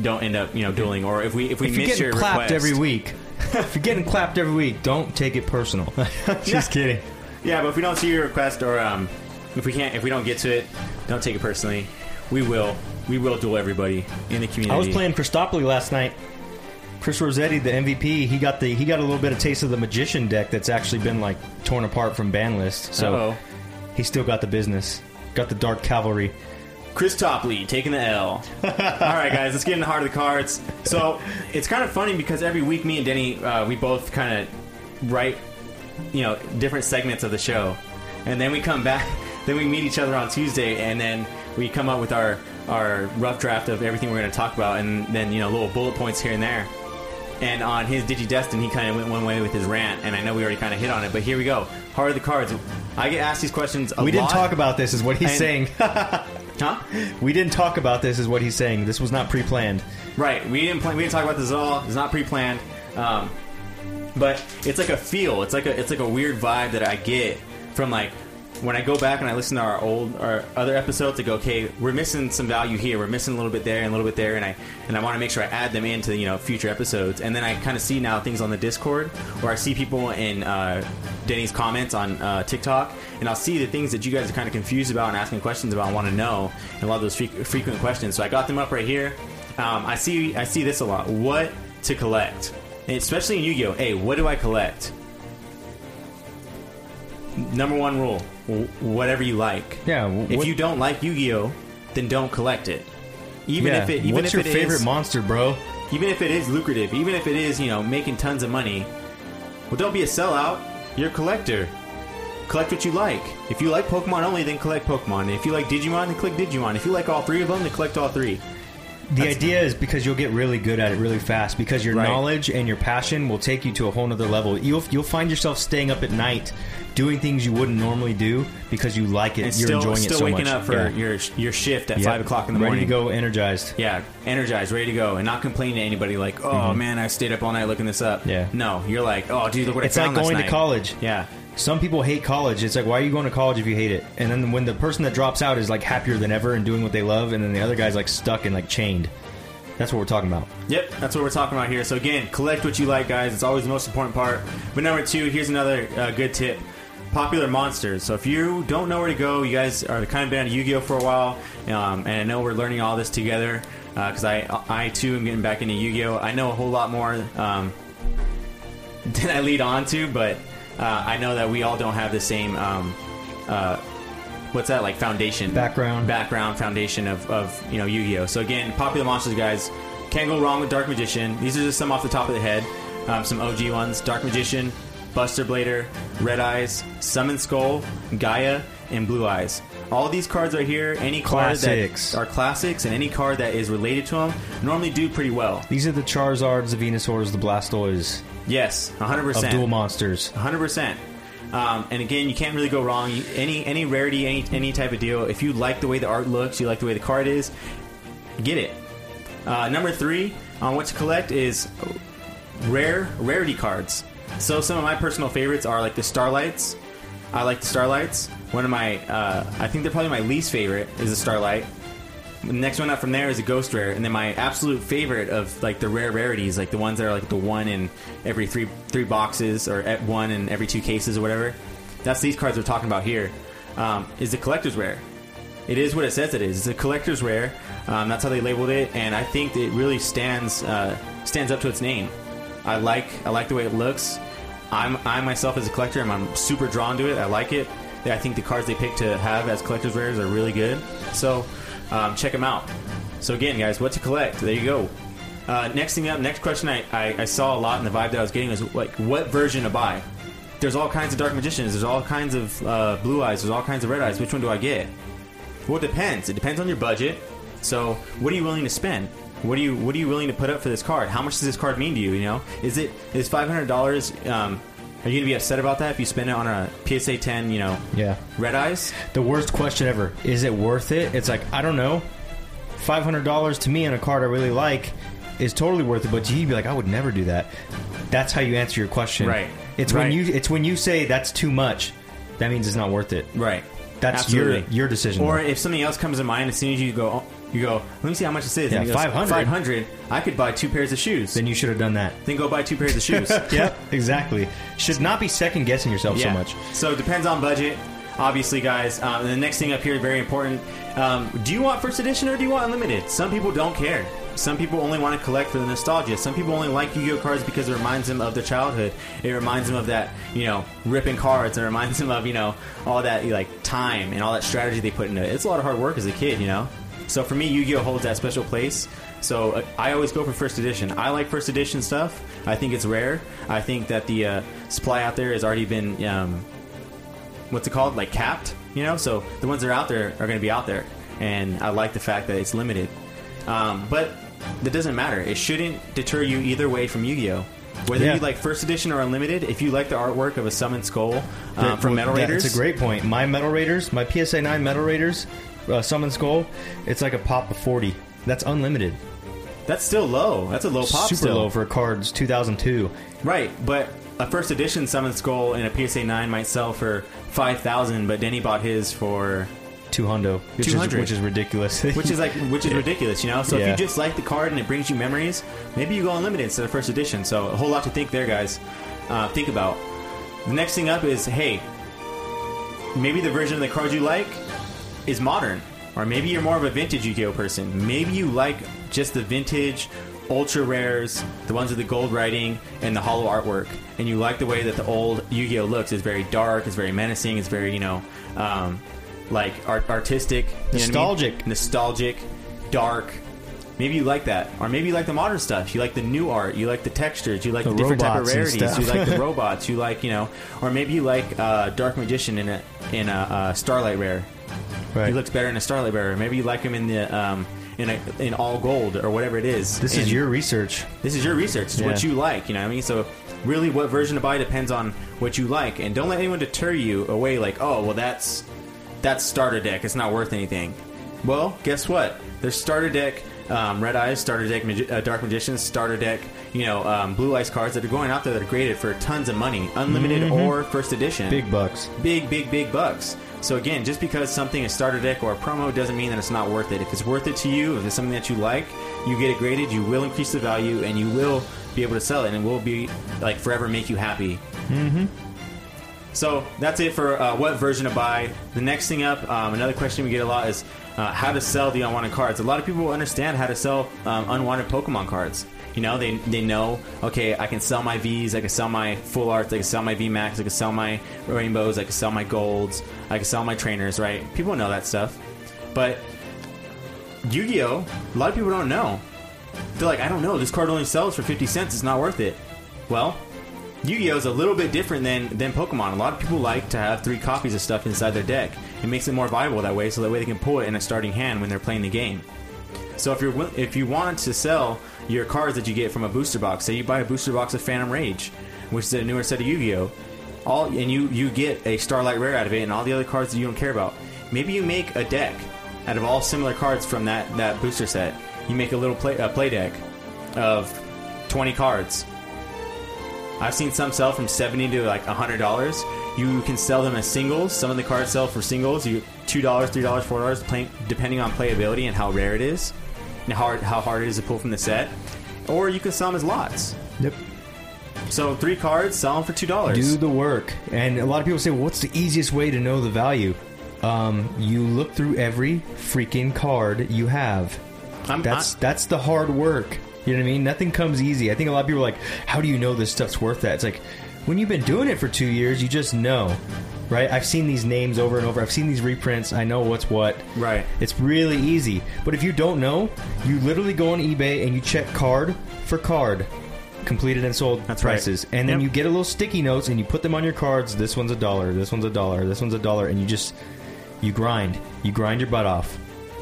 don't end up, you know, dueling or if we if we If you're miss getting your clapped request. every week, if you're getting clapped every week, don't take it personal. Just Yeah. kidding. Yeah, but if we don't see your request or um, if we can't, if we don't get to it, don't take it personally. We will. We will duel everybody in the community. I was playing Christopoli last night. Chris Rossetti, the MVP, he got the he got a little bit of taste of the magician deck that's actually been like torn apart from ban list. So Uh-oh. he still got the business. Got the Dark Cavalry. Chris Topley taking the L. All right, guys, let's get in the heart of the cards. So it's kind of funny because every week, me and Denny, uh, we both kind of write, you know, different segments of the show, and then we come back. Then we meet each other on Tuesday, and then we come up with our our rough draft of everything we're going to talk about, and then you know, little bullet points here and there. And on his DigiDestin, he kind of went one way with his rant, and I know we already kind of hit on it, but here we go. Heart of the cards. I get asked these questions a we didn't talk about this, is what he's saying. Huh? we didn't talk about this, is what he's saying. This was not pre-planned. Right. We didn't plan. We didn't talk about this at all. It's not pre-planned. Um, but it's like a feel. It's like a it's like a weird vibe that I get from like when I go back and I listen to our old our other episodes. I go, okay, we're missing some value here. We're missing a little bit there and a little bit there, and I and I want to make sure I add them into you know future episodes. And then I kind of see now things on the Discord, or I see people in uh, Denny's comments on uh, TikTok, and I'll see the things that you guys are kind of confused about and asking questions about, and want to know, and a lot of those fre- frequent questions. So I got them up right here. Um, I see I see this a lot. What to collect, and especially in Yu-Gi-Oh. Hey, what do I collect? Number one rule: whatever you like. Yeah. w- If you don't like Yu-Gi-Oh, then don't collect it. Even yeah, if it, even what's if your it favorite is- monster, bro? even if it is lucrative, even if it is you know making tons of money, well, don't be a sellout. You're a collector. Collect what you like. If you like Pokemon only, then collect Pokemon. If you like Digimon, then collect Digimon. If you like all three of them, then collect all three. The That's- idea is because you'll get really good at it really fast because your Right. knowledge and your passion will take you to a whole nother level. You'll you'll find yourself staying up at night doing things you wouldn't normally do because you like it. And You're still, enjoying still it so waking much. up for Yeah. your your shift at Yep. five o'clock in the morning. Ready to go, energized. Yeah, energized, ready to go, and not complaining to anybody like, "Oh man, I stayed up all night looking this up." Mm-hmm. Yeah. no, you're like, "Oh, dude, look what It's I like found last going to college. Yeah, Some people hate college. It's like, why are you going to college if you hate it? And then when the person that drops out is like happier than ever and doing what they love, and then the other guy's like stuck and like chained. That's what we're talking about. Yep, that's what we're talking about here. So again, collect what you like, guys. It's always the most important part. But number two, here's another uh, good tip: popular monsters. So if you don't know where to go, you guys are kind of been on Yu-Gi-Oh for a while, um, and I know we're learning all this together because I, I too am getting back into Yu-Gi-Oh. I know a whole lot more um, than I lead on to, but uh, I know that we all don't have the same. Um, uh, what's that like foundation Background. background foundation of, of you know Yu-Gi-Oh. So again, popular monsters, guys, can't go wrong with Dark Magician. These are just some off the top of the head, um, some OG ones: Dark Magician, Buster Blader, Red Eyes, Summon Skull, Gaia, and Blue Eyes. All these cards right here, any card Classics. that are classics, and any card that is related to them, normally do pretty well. These are the Charizards, the Venusaurs, the Blastoise Yes, 100. of percent Duel Monsters. hundred percent. Um, and again, you can't really go wrong. You, any any rarity, any any type of deal. If you like the way the art looks, you like the way the card is, get it. Uh, number three on what to collect is rare rarity cards. So some of my personal favorites are like the Starlights. I like the Starlights. One of my, uh, I think they're probably my least favorite is the Starlight. The next one up from there is a Ghost Rare, and then my absolute favorite of like the rare rarities, like the ones that are like the one in every three three boxes or at one in every two cases or whatever. That's these cards we're talking about here. Um, is the collector's rare. It is what it says it is. It's a collector's rare. Um, that's how they labeled it, and I think it really stands uh, stands up to its name. I like I like the way it looks. I'm I myself as a collector, I'm, I'm super drawn to it. I like it. I think the cards they pick to have as collector's rares are really good. So um, check them out. So again, guys, what to collect? There you go. Uh, next thing up, next question I, I, I saw a lot in the vibe that I was getting was like, what version to buy? There's all kinds of Dark Magicians. There's all kinds of uh, Blue Eyes. There's all kinds of Red Eyes. Which one do I get? Well, it depends. It depends on your budget. So, what are you willing to spend? What are you What are you willing to put up for this card? How much does this card mean to you? You know, is it is five hundred dollars? Um, are you gonna be upset about that if you spend it on a PSA ten? You know, Yeah. Red Eyes. The worst question ever. Is it worth it? It's like, I don't know. $500 to me on a card I really like is totally worth it, but you, you'd be like, I would never do that. That's how you answer your question. Right. It's Right. when you it's when you say that's too much, that means it's not worth it. Right. That's your your decision. Or though. if something else comes to mind, as soon as you go, oh, you go, let me see how much this is. Yeah, And he goes, 500. 500. I could buy two pairs of shoes. then you should have done that. then go buy two pairs of shoes. yep, exactly. Should not be second guessing yourself so much. So it depends on budget, obviously, guys. Um, and the next thing up here, very important. Um, do you want first edition or do you want unlimited? Some people don't care. Some people only want to collect for the nostalgia. Some people only like Yu-Gi-Oh cards because it reminds them of their childhood. It reminds them of that, you know, ripping cards. It reminds them of, you know, all that like time and all that strategy they put into it. It's a lot of hard work as a kid, you know. So for me, Yu-Gi-Oh holds that special place. So uh, I always go for first edition. I like first edition stuff. I think it's rare. I think that the uh, supply out there has already been um, what's it called like capped you know so the ones that are out there are going to be out there and i like the fact that it's limited um, but that doesn't matter it shouldn't deter you either way from yu-gi-oh whether Yeah. you like first edition or unlimited if you like the artwork of a summoned skull um, from metal raiders That's a great point. My Metal Raiders, my PSA 9 Metal Raiders, uh, Summon Skull, it's like a pop of 40. That's unlimited. that's still low that's a low pop Super still. low for cards 2002. Right, but a first edition Summon Skull in a PSA 9 might sell for 5000 but Denny bought his for Two hundo, which is 200. which is ridiculous. which is like which is ridiculous, you know. So if you just like the card and it brings you memories, maybe you go unlimited instead of first edition. So a whole lot to think there, guys. Uh, think about. The next thing up is hey, maybe the version of the card you like is modern, or maybe you're more of a vintage Yu-Gi-Oh person. Maybe you like just the vintage. Ultra rares, the ones with the gold writing and the hollow artwork, and you like the way that the old Yu-Gi-Oh looks. It's very dark, it's very menacing, it's very you know, um, like art- artistic, know I mean? Nostalgic. nostalgic, dark. Maybe you like that, or maybe you like the modern stuff. You like the new art. You like the textures. You like the, The different type of rarities. You like the robots. You like you know, or maybe you like uh, Dark Magician in a in a uh, Starlight rare. Right. He looks better in a Starlight rare. Maybe you like him in the um, in a, in all gold or whatever it is. this is your research. this is your research. It's what you like. You know what I mean? So really, what version to buy depends on what you like, and don't let anyone deter you away. Like, oh, well, that's that's starter deck. It's not worth anything. Well, guess what? There's starter deck. Um, Red Eyes, starter deck, Magi- uh, Dark Magicians, starter deck, you know, um, Blue Eyes cards that are going out there that are graded for tons of money, unlimited or first edition Big bucks. big, big, big bucks. So again, just because something is starter deck or a promo doesn't mean that it's not worth it. If it's worth it to you, if it's something that you like, you get it graded, you will increase the value, and you will be able to sell it, and it will be like forever make you happy. Mm-hmm. So that's it for uh, what version to buy. The next thing up, um, another question we get a lot is uh, how to sell the unwanted cards. A lot of people understand how to sell um, unwanted Pokemon cards. You know, they, they know, okay, I can sell my Vs, I can sell my full arts, I can sell my VMAX, I can sell my rainbows, I can sell my golds, I can sell my trainers, right? People know that stuff. But Yu Gi Oh! A lot of people don't know. They're like, I don't know, this card only sells for 50 cents, it's not worth it. Well, Yu-Gi-Oh is a little bit different than than Pokemon. A lot of people like to have three copies of stuff inside their deck. It makes it more viable that way, so that way they can pull it in a starting hand when they're playing the game. So if you're if you want to sell your cards that you get from a booster box, say you buy a booster box of Phantom Rage, which is a newer set of Yu-Gi-Oh, all and you you get a Starlight Rare out of it, and all the other cards that you don't care about. Maybe you make a deck out of all similar cards from that that booster set. You make a little play a play deck of twenty cards. I've seen some sell from seventy to like hundred dollars. You can sell them as singles. Some of the cards sell for singles. You two dollars, three dollars, four dollars, depending on playability and how rare it is, hard, how hard it is to pull from the set. Or you can sell them as lots. Yep. So three cards, sell them for two dollars. Do the work. And a lot of people say, well, what's the easiest way to know the value? Um, you look through every freaking card you have. I'm, That's I- that's the hard work. You know what I mean? Nothing comes easy. I think a lot of people are like, how do you know this stuff's worth that? It's like when you've been doing it for two years, you just know, right? I've seen these names over and over. I've seen these reprints. I know what's what. Right. It's really easy. But if you don't know, you literally go on eBay and you check card for card, completed and sold That's right. prices, and then Yep. you get a little sticky notes and you put them on your cards. This one's a dollar. This one's a dollar. This one's a dollar, and you just you grind. You grind your butt off.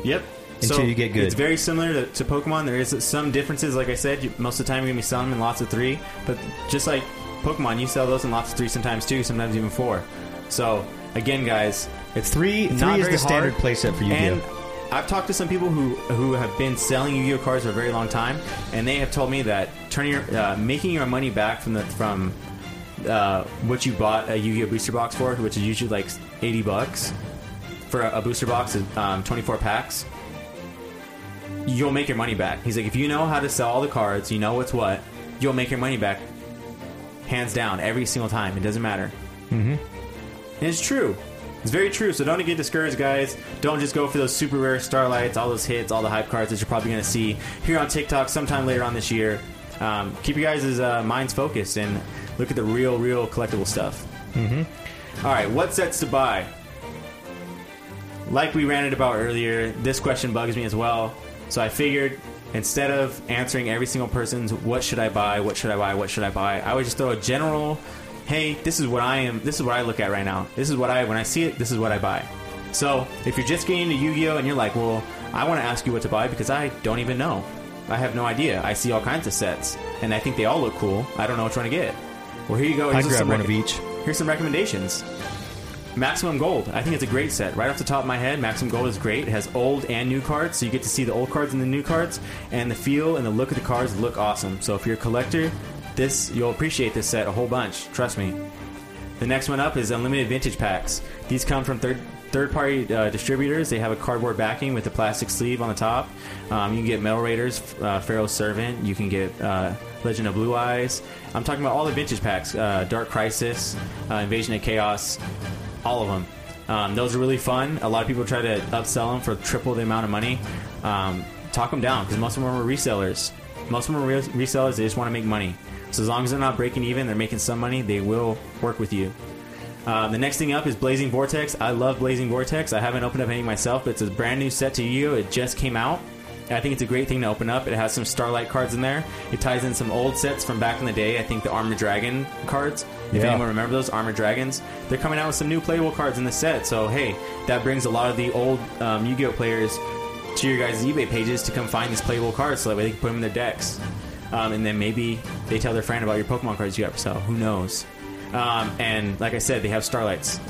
Yep. Until you get good. It's very similar to, to Pokemon. There is some differences. Like I said, you, most of the time you're gonna be selling in lots of three. But just like Pokemon, you sell those in lots of three sometimes two, sometimes even four. So again, guys, it's Three not three is very the standard hard. playset for And Yu-Gi-Oh. I've talked to some people who who have been selling Yu-Gi-Oh cards for a very long time, and they have told me that turning your, uh, making your money back from the from uh, what you bought a Yu-Gi-Oh booster box for, which is usually like eighty bucks for a, a booster box of um, twenty four packs. You'll make your money back. He's like, if you know how to sell all the cards, you know what's what, you'll make your money back, hands down, every single time. It doesn't matter. And it's true. It's very true. So don't get discouraged, guys. Don't just go for those super rare starlights, all those hits, all the hype cards that you're probably going to see here on TikTok sometime later on this year. Um, keep your guys' uh, minds focused and look at the real, real collectible stuff. Mm-hmm. All right, what sets to buy? Like we ranted about earlier, this question bugs me as well. So I figured instead of answering every single person's "What should I buy? What should I buy? What should I buy?" I would just throw a general, "Hey, this is what I am. This is what I look at right now. This is what I when I see it. This is what I buy." So if you're just getting into Yu-Gi-Oh and you're like, "Well, I want to ask you what to buy because I don't even know. I have no idea. I see all kinds of sets and I think they all look cool. I don't know which one to get." Well, here you go. I grab one of each. Here's some recommendations. Maximum Gold. I think it's a great set. Right off the top of my head, Maximum Gold is great. It has old and new cards, so you get to see the old cards and the new cards, and the feel and the look of the cards look awesome. So if you're a collector, this you'll appreciate this set a whole bunch. Trust me. The next one up is unlimited vintage packs. These come from third third party uh, distributors. They have a cardboard backing with a plastic sleeve on the top. Um, you can get Metal Raiders, uh, Pharaoh's Servant. You can get uh, Legend of Blue Eyes. I'm talking about all the vintage packs: uh, Dark Crisis, uh, Invasion of Chaos, all of them. Um, those are really fun. A lot of people try to upsell them for triple the amount of money. Um, talk them down because most of them are resellers. Most of them are re- resellers. They just want to make money. So as long as they're not breaking even, they're making some money. They will work with you. Um, the next thing up is Blazing Vortex. I love Blazing Vortex. I haven't opened up any myself, but it's a brand new set to Yu-Gi-Oh! It just came out. I think it's a great thing to open up. It has some Starlight cards in there. It ties in some old sets from back in the day. I think the Armored Dragon cards. If Yeah. anyone remember those Armored Dragons, they're coming out with some new playable cards in the set. So hey, that brings a lot of the old um, Yu-Gi-Oh players to your guys' eBay pages to come find these playable cards, so that way they can put them in their decks. Um, and then maybe they tell their friend about your Pokemon cards you got for sale. Who knows? Um, and like I said, they have Starlights.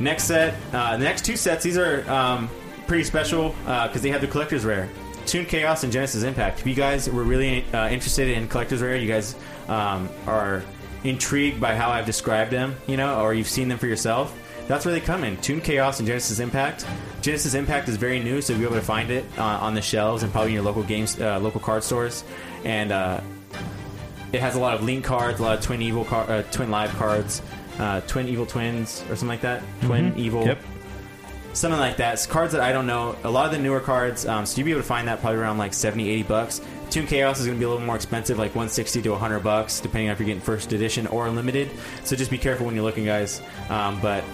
Next set, uh, the next two sets, these are um, pretty special because they have the collector's rare. Toon Chaos and Genesis Impact. If you guys were really uh, interested in collector's rare, you guys um, are intrigued by how I've described them, you know, or you've seen them for yourself, that's where they come in. Toon Chaos and Genesis Impact. Genesis Impact is very new, so you'll be able to find it uh, on the shelves and probably in your local games, uh, local card stores. And uh, it has a lot of link cards, a lot of twin evil, car- uh, twin live cards, uh, twin evil twins or something like that. Twin evil, Yep. something like that. It's cards that I don't know. A lot of the newer cards, um, so you'll be able to find that probably around like 70, 80 bucks. Toon Chaos is going to be a little more expensive, like 160 to 100 bucks, depending on if you're getting first edition or unlimited. So just be careful when you're looking, guys. Um, but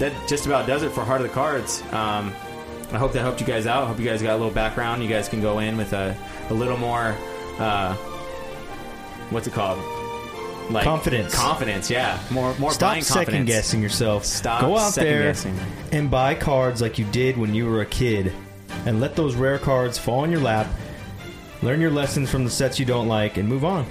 that just about does it for Heart of the Cards. Um, I hope that helped you guys out. I hope you guys got a little background. You guys can go in with a, a little more, uh, what's it called? Like Confidence. Confidence, yeah. More, more Stop buying second confidence. guessing yourself. Stop Go out there second-guessing. and buy cards like you did when you were a kid, and let those rare cards fall in your lap. Learn your lessons from the sets you don't like, and move on.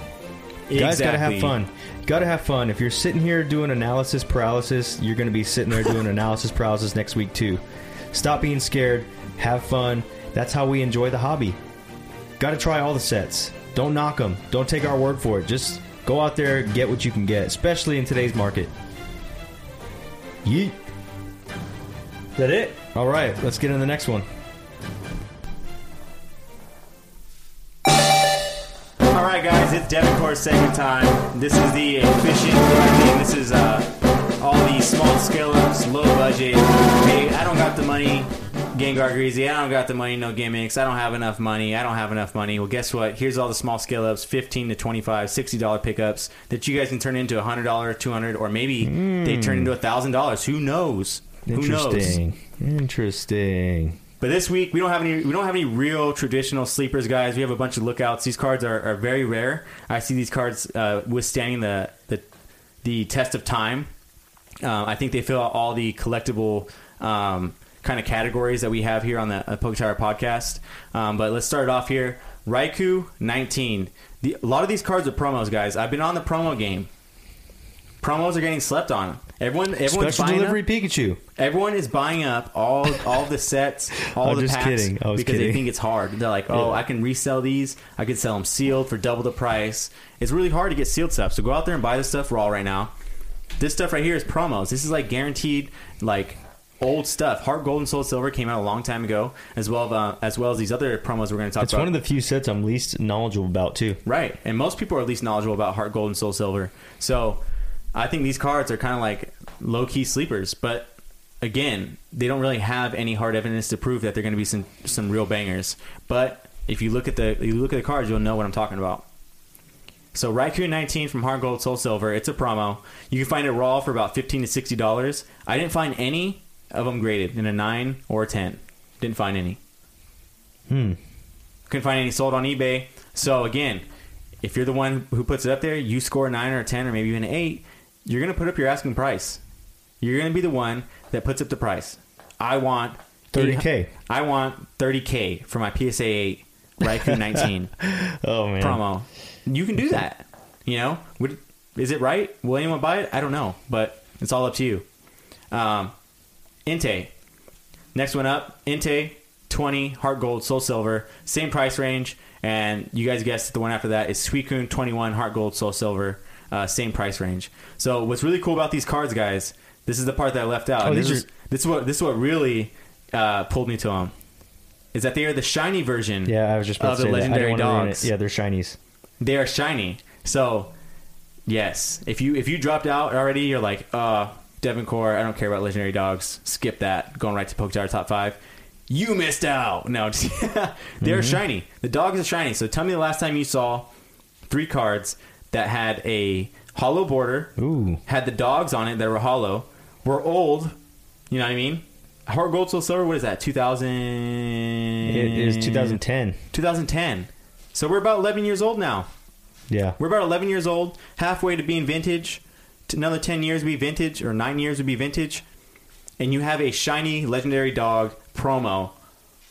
You guys, gotta have Exactly. fun. Gotta have fun. If you're sitting here doing analysis paralysis, you're gonna be sitting there doing analysis paralysis next week too. Stop being scared. Have fun. That's how we enjoy the hobby. Gotta try all the sets. Don't knock them. Don't take our word for it. Just go out there, get what you can get, especially in today's market. Yeet. Is that it? All right, let's get into the next one. All right, guys, it's Devoncore's segment time. This is the efficient. This is uh, all the small scale ups, low budget. Hey, I don't got the money. Gengar Greezy, I don't got the money, Nox Gimmicks. I don't have enough money. I don't have enough money. Well, guess what? Here's all the small scale ups 15 to 25, $60 pickups that you guys can turn into $100, 200 or maybe they turn into $1,000. Who knows? Who knows? Interesting. But this week we don't have any we don't have any real traditional sleepers, guys. We have a bunch of lookouts. These cards are, are very rare. I see these cards uh, withstanding the, the the test of time. Um, I think they fill out all the collectible um, kind of categories that we have here on the uh, PokeTower podcast. Um, but let's start it off here. Raikou 19. The, a lot of these cards are promos, guys. I've been on the promo game. Promos are getting slept on. Everyone, everyone's Special buying delivery up. Pikachu. Everyone is buying up all all the sets, all the just packs kidding. I was because they think it's hard. They're like, "Oh, Yeah. I can resell these. I could sell them sealed for double the price." It's really hard to get sealed stuff. So go out there and buy this stuff raw right now. This stuff right here is promos. This is like guaranteed like old stuff. Heart Gold and Soul Silver came out a long time ago, as well uh, as well as these other promos we're going to talk It's about. It's one of the few sets I'm least knowledgeable about too. Right. And most people are least knowledgeable about Heart Gold and Soul Silver. So I think these cards are kind of like low key sleepers. But again, they don't really have any hard evidence to prove that they're going to be some, some real bangers. But if you look at the you look at the cards, you'll know what I'm talking about. So Raikou 19 from Heart Gold Soul Silver, it's a promo. You can find it raw for about 15 to 60 dollars. I didn't find any of them graded in a 9 or a 10. Didn't find any. Hmm. Couldn't find any sold on eBay. So again, if you're the one who puts it up there, you score a nine or a ten or maybe even an eight, you're gonna put up your asking price. You're gonna be the one that puts up the price. I want 30K. I want 30k for my PSA 8 Raikou 19 Oh man. promo. You can do that. You know, Would, is it right? Will anyone buy it? I don't know, but it's all up to you. Um, Entei. Next one up, Entei. 20 Heart Gold Soul Silver, same price range. And you guys guessed the one after that is Suicune 21 Heart Gold Soul Silver, uh, same price range. So what's really cool about these cards, guys? This is the part that I left out. Oh, this, is, this is what this is what really uh, pulled me to them. Is that they are the shiny version Yeah, I was just about of to the say. I legendary dogs. Yeah, they're shinies. they are shiny. So, yes, if you if you dropped out already, you're like, uh, Devon Core, I don't care about legendary dogs. Skip that. Going right to Poke top five. You missed out. No, they're shiny. The dogs are shiny. So tell me the last time you saw three cards that had a hollow border, Ooh. had the dogs on it that were hollow, were old. You know what I mean? Heart Gold Soul Silver. What is that? 2000. It is 2010. 2010. So we're about 11 years old now. Yeah. We're about 11 years old, halfway to being vintage. Another 10 years would be vintage, or 9 years would be vintage. And you have a shiny legendary dog promo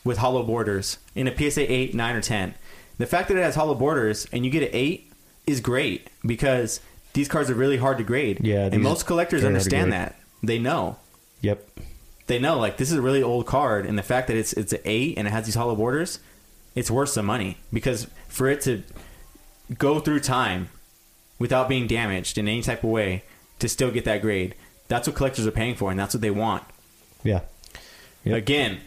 with hollow borders in a PSA 8, 9, or 10. The fact that it has hollow borders and you get an 8 is great because these cards are really hard to grade. Yeah, and most collectors are hard to understand grade. that. They know. Yep. They know, like, this is a really old card, and the fact that it's it's an 8 and it has these hollow borders, it's worth some money because for it to go through time without being damaged in any type of way to still get that grade. That's what collectors are paying for, and that's what they want. Yeah. Yep. Again,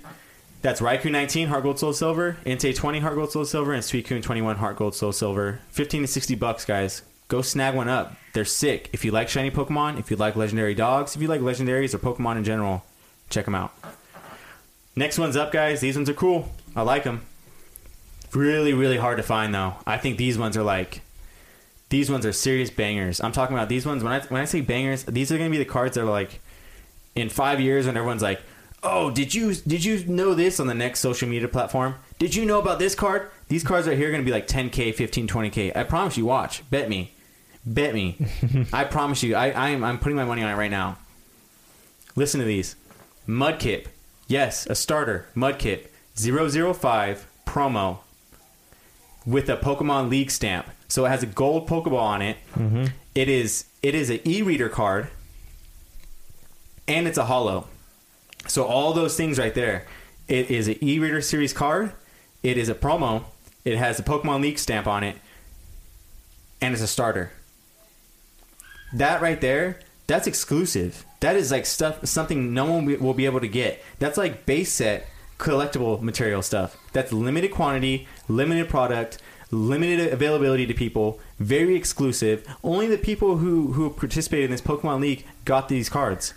that's Raikou 19 Heart Gold Soul Silver, Entei 20 Heart Gold Soul Silver, and Suicune 21 Heart Gold Soul Silver. 15 to 60 bucks, guys. Go snag one up. They're sick. If you like shiny Pokemon, if you like legendary dogs, if you like legendaries or Pokemon in general, check them out. Next one's up, guys. These ones are cool. I like them. Really, really hard to find though. I think these ones are like these ones are serious bangers. I'm talking about these ones. When I when I say bangers, these are gonna be the cards that are like in five years when everyone's like, "Oh, did you did you know this on the next social media platform? Did you know about this card? These cards right here are gonna be like 10k, 15, 20k. I promise you. Watch, bet me, bet me. I promise you. I I am I'm putting my money on it right now. Listen to these. Mudkip. Yes, a starter. Mudkip. 005 promo with a Pokemon League stamp. So it has a gold Pokeball on it. Mm-hmm. It is it is an e-reader card, and it's a hollow. So all those things right there. It is an e-reader series card. It is a promo. It has a Pokemon League stamp on it, and it's a starter. That right there, that's exclusive. That is like stuff, something no one will be able to get. That's like base set collectible material stuff. That's limited quantity, limited product, limited availability to people, very exclusive. Only the people who who participated in this Pokemon League got these cards.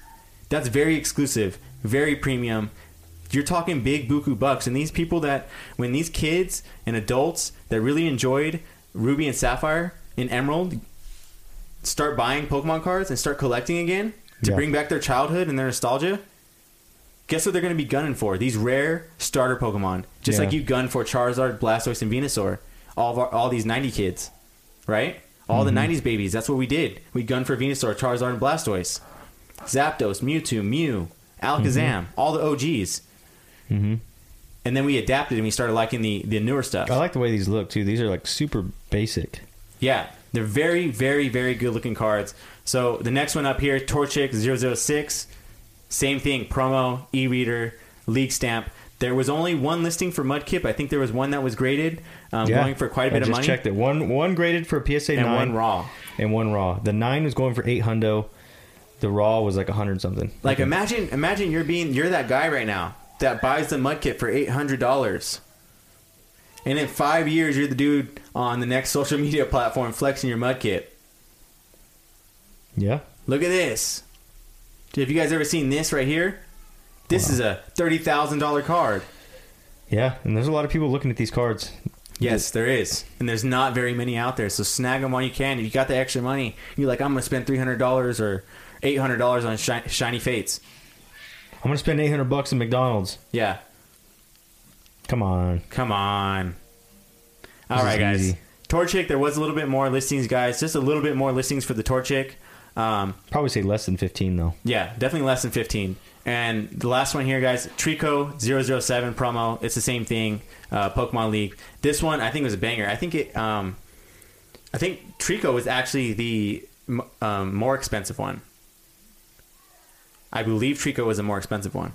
That's very exclusive, very premium. You're talking big buku bucks, and these people that when these kids and adults that really enjoyed Ruby and Sapphire and Emerald start buying Pokemon cards and start collecting again to Yeah. bring back their childhood and their nostalgia, guess what they're going to be gunning for? These rare starter Pokemon. Just Yeah. like you gun for Charizard, Blastoise, and Venusaur. All of our, all these 90 kids, right? All Mm-hmm. the 90s babies. That's what we did. We gunned for Venusaur, Charizard, and Blastoise. Zapdos, Mewtwo, Mew, Alakazam, Mm-hmm. all the OGs. Mhm. And then we adapted and we started liking the, the newer stuff. I like the way these look too. These are like super basic. Yeah, they're very, very, very good looking cards. So the next one up here, Torchic 006, same thing, promo, e-reader, league stamp. There was only one listing for Mudkip. I think there was one that was graded, um, going for quite a bit of just money, checked it. One one graded for a PSA and nine one raw. and one raw. The nine was going for eight hundo. The raw was like a hundred something. Like imagine, imagine you're being, you're that guy right now that buys the Mudkip for eight hundred dollars. And in five years, you're the dude on the next social media platform flexing your Mudkip. yeah, Look at this. Have you guys ever seen this right here? This is a thirty thousand dollar card. yeah. And there's a lot of people looking at these cards. Yes, there is, and there's not very many out there. So snag them while you can. If you got the extra money, you're like, I'm gonna spend three hundred dollars or eight hundred dollars on shi- shiny fates. I'm gonna spend eight hundred bucks at McDonald's. Yeah, Come on. come on. All This right, is guys. easy. Torchic, there was a little bit more listings, guys. Just a little bit more listings for the Torchic. Um, Probably say less than fifteen though. Yeah, definitely less than 15. And the last one here, guys, Treecko 007 promo. It's the same thing, uh, Pokemon League. This one, I think, was a banger. I think it, um, I think Treecko was actually the m- um, more expensive one. I believe Treecko was a more expensive one.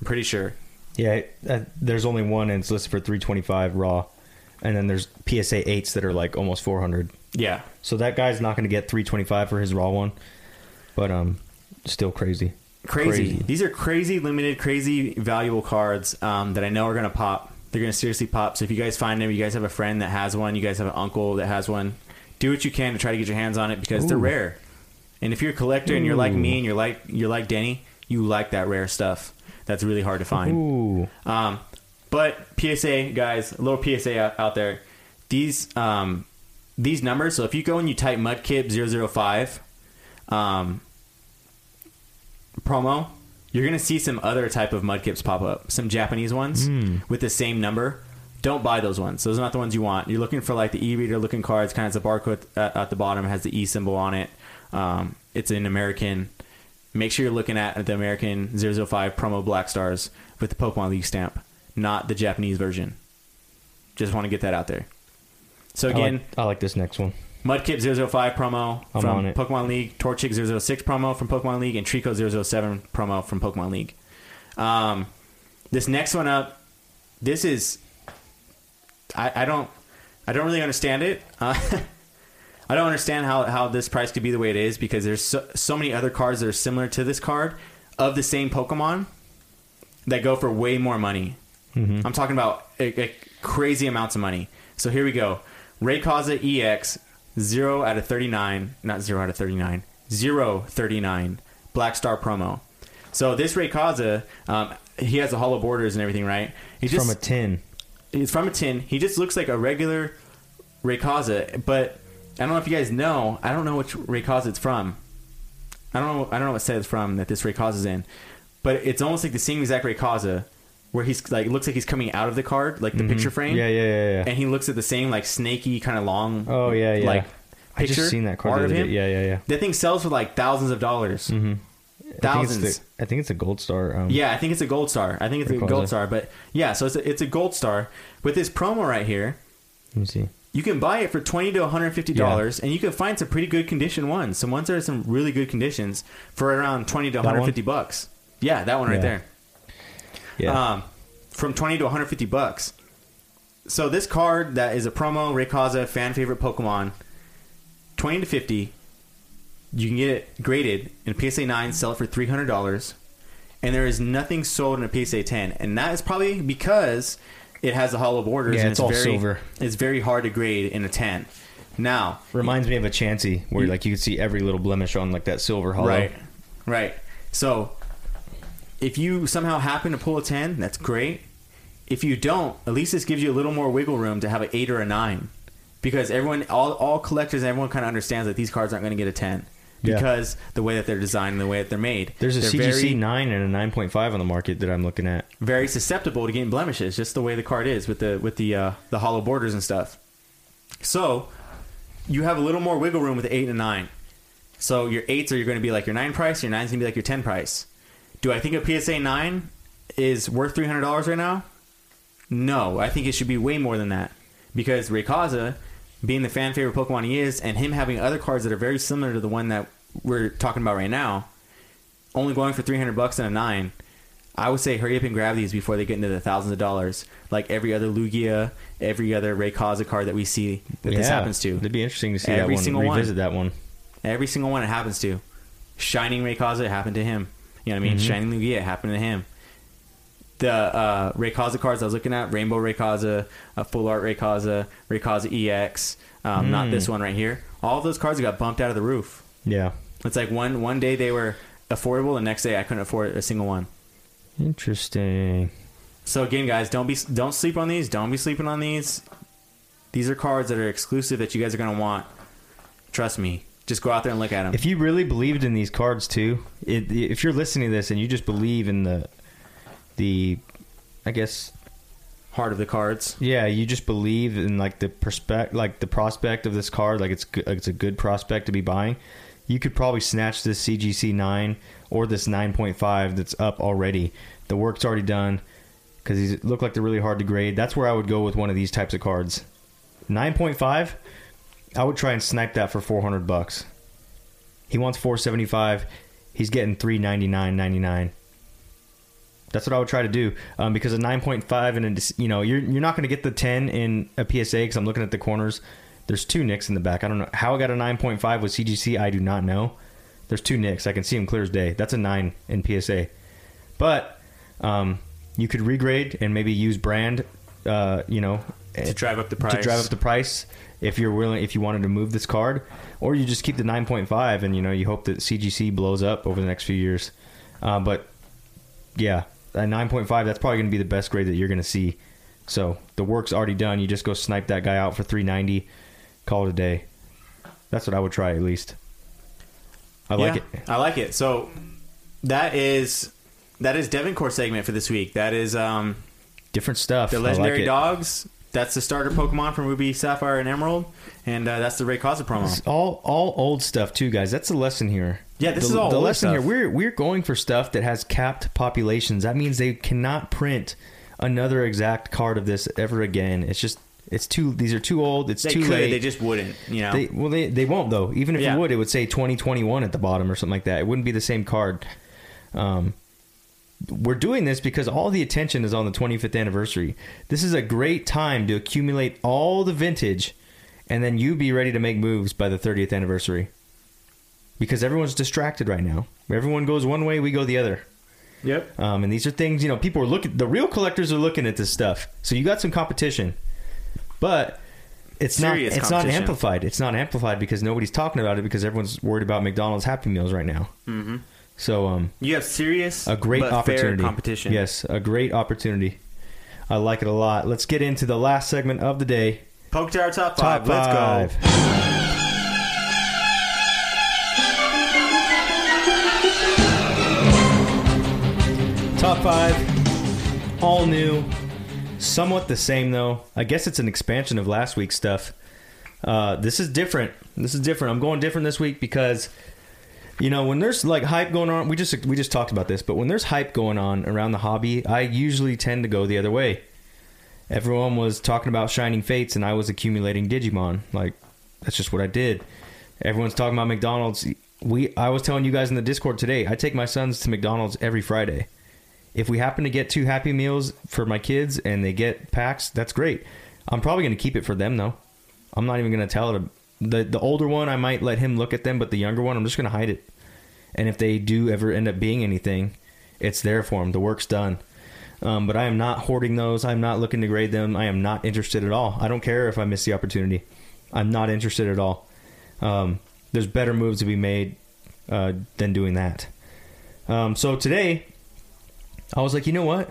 I'm pretty sure. Yeah, uh, there's only one, and it's listed for 325 raw, and then there's PSA eights that are like almost 400. Yeah, So that guy's not going to get 325 for his raw one, but um, still crazy. crazy. Crazy. These are crazy limited, crazy valuable cards um, that I know are gonna pop. They're gonna seriously pop. So if you guys find them, you guys have a friend that has one, you guys have an uncle that has one, do what you can to try to get your hands on it because they're rare. And if you're a collector and you're like me and you're like you're like Denny, you like that rare stuff. That's really hard to find. Um, but PSA guys, a little PSA out, out there. These um, these numbers. So if you go and you type Mudkip 005 um, promo, you're gonna see some other type of Mudkips pop up. Some Japanese ones with the same number. Don't buy those ones. Those are not the ones you want. You're looking for like the e-reader looking cards. Kind of has a barcode at, at the bottom. Has the e symbol on it. Um, it's an American. Make sure you're looking at the American 005 promo Black Stars with the Pokemon League stamp, not the Japanese version. Just want to get that out there. So I again, like, I like this next one. Mudkip 005 promo I'm from. Pokemon League, Torchic 006 promo from Pokemon League, and Treecko 007 promo from Pokemon League. Um, this next one up, this is I, I don't I don't really understand it. Uh, I don't understand how, how this price could be the way it is because there's so, so many other cards that are similar to this card of the same Pokemon that go for way more money. I'm talking about a, a crazy amounts of money. So here we go. Rayquaza EX, 0 out of 39. Not 0 out of 39. 0 39. Black Star promo. So this Rayquaza, um, he has the hollow borders and everything, right? He From a tin. it's from a tin. He just looks like a regular Rayquaza, but I don't know if you guys know. I don't know which Rayquaza it's from. I don't know. I don't know what set it's from that this Rayquaza's in, but it's almost like the same exact Rayquaza, where he's like looks like he's coming out of the card, like the picture frame. Mm-hmm. Yeah, yeah, yeah, yeah. And he looks at the same like snaky kind of long. Oh yeah, yeah. Like I just seen that card of him. Yeah, yeah, yeah. That thing sells for like thousands of dollars. Mm-hmm. Thousands. I think it's, the, I think it's a gold star. Um, Yeah, I think it's a gold star. I think it's a gold star. But yeah, so it's a, it's a gold star with this promo right here. Let me see. You can buy it for twenty to one hundred fifty dollars, and you can find some pretty good condition ones. Some ones that are some really good conditions for around twenty to one hundred fifty bucks. Yeah, that one right Yeah. there. Yeah. Um, from twenty to one hundred fifty bucks. So this card that is a promo Rayquaza fan favorite Pokemon, twenty to fifty. You can get it graded in a PSA nine, sell it for three hundred dollars, and there is nothing sold in a PSA ten, and that is probably because it has the hollow borders. Yeah, and it's all very, silver. It's very hard to grade in a ten. Now, Reminds me of a Chansey, where like you can see every little blemish on like that silver hollow. Right. Right. So if you somehow happen to pull a 10, that's great. If you don't, at least this gives you a little more wiggle room to have an 8 or a 9. Because everyone, all, all collectors, everyone kind of understands that these cards aren't going to get a 10. Yeah. Because the way that they're designed and the way that they're made. There's a they're CGC very, nine and a nine point five on the market that I'm looking at. very susceptible to getting blemishes, just the way the card is with the with the uh, the hollow borders and stuff. So you have a little more wiggle room with eight and nine. So your eights are going to be like your nine price, your nine's going to be like your ten price. Do I think a PSA nine is worth three hundred dollars right now? No, I think it should be way more than that because Rayquaza, being the fan favorite Pokemon he is, and him having other cards that are very similar to the one that we're talking about right now, only going for three hundred bucks and a nine. I would say hurry up and grab these before they get into the thousands of dollars, like every other Lugia, every other Rayquaza card that we see that this happens to. It'd be interesting to see Every that one. single one. Revisit that one. Every single one it happens to. Shining Rayquaza it happened to him. You know what I mean? Mhm. Shining Lugia it happened to him. The uh, Rayquaza cards I was looking at: Rainbow Rayquaza, uh, Full Art Rayquaza, Rayquaza EX. Um, Not Mm. this one right here. All of those cards got bumped out of the roof. Yeah. It's like one one day they were affordable, the next day I couldn't afford a single one. Interesting. So again, guys, don't be don't sleep on these. Don't be sleeping on these. These are cards that are exclusive that you guys are gonna want. Trust me. Just go out there and look at them. If you really believed in these cards too, it, if you're listening to this and you just believe in the, the, I guess, Heart of the cards. yeah, you just believe in like the prospect, like the prospect of this card, like it's go- like it's a good prospect to be buying. You could probably snatch this CGC nine or this nine point five that's up already. The work's already done because these look like they're really hard to grade. That's where I would go with one of these types of cards. Nine point five, I would try and snipe that for four hundred bucks. He wants four seventy five. He's getting three ninety nine ninety nine. That's what I would try to do um, because a 9.5 and a, you know you're you're not going to get the 10 in a PSA because I'm looking at the corners. There's two nicks in the back. I don't know how I got a 9.5 with CGC. I do not know. There's two nicks. I can see them clear as day. That's a nine in PSA. But um, you could regrade and maybe use brand. Uh, you know, to drive up the price. to drive up the price if you're willing if you wanted to move this card or you just keep the 9.5 and you know you hope that cgc blows up over the next few years uh, but yeah at 9.5 that's probably going to be the best grade that you're going to see. So the work's already done. You just go snipe that guy out for 390 call it a day. That's what i would try at least. I like it. I like it. So that is that is Devin Core segment for this week. That is um, different stuff. the I like legendary dogs. That's the starter Pokemon from Ruby, Sapphire, and Emerald, and uh, that's the Rayquaza promo. It's all all old stuff too, guys. That's the lesson here. Yeah, this the, is all the lesson stuff. here. We're we're going for stuff that has capped populations. That means they cannot print another exact card of this ever again. It's just it's too. These are too old. It's They too could, late. they just wouldn't. You know, They- well, they they won't though. Even if Yeah. you would, it would say 2021 at the bottom or something like that. It wouldn't be the same card. Um, we're doing this because all the attention is on the 25th anniversary. This is a great time to accumulate all the vintage, and then you be ready to make moves by the 30th anniversary. Because everyone's distracted right now. Everyone goes one way, we go the other. yep. Um, and these are things you know people are looking. The real collectors are looking at this stuff. So you got some competition, but it's Serious not. It's not amplified. It's not amplified because nobody's talking about it because everyone's worried about McDonald's Happy Meals right now. hmm So um, You have serious, a great opportunity. competition. Yes, a great opportunity. I like it a lot. Let's get into the last segment of the day. PokeTower top Top five. Let's go. Top five, all new, somewhat the same though. I guess it's an expansion of last week's stuff. Uh, this is different. This is different. I'm going different this week because, you know, when there's like hype going on, we just we just talked about this, but when there's hype going on around the hobby, I usually tend to go the other way. Everyone was talking about Shining Fates, and I was accumulating Digimon. Like that's just what I did. Everyone's talking about McDonald's. We I was telling you guys in the Discord today. I take my sons to McDonald's every Friday. If we happen to get two Happy Meals for my kids and they get packs, that's great. I'm probably going to keep it for them though. I'm not even going to tell it. The the older one, I might let him look at them, but the younger one, I'm just going to hide it. And if they do ever end up being anything, it's there for them. The work's done. Um, but I am not hoarding those. I'm not looking to grade them. I am not interested at all. I don't care if I miss the opportunity. I'm not interested at all. Um, there's better moves to be made uh, than doing that. Um, so today, I was like, you know what?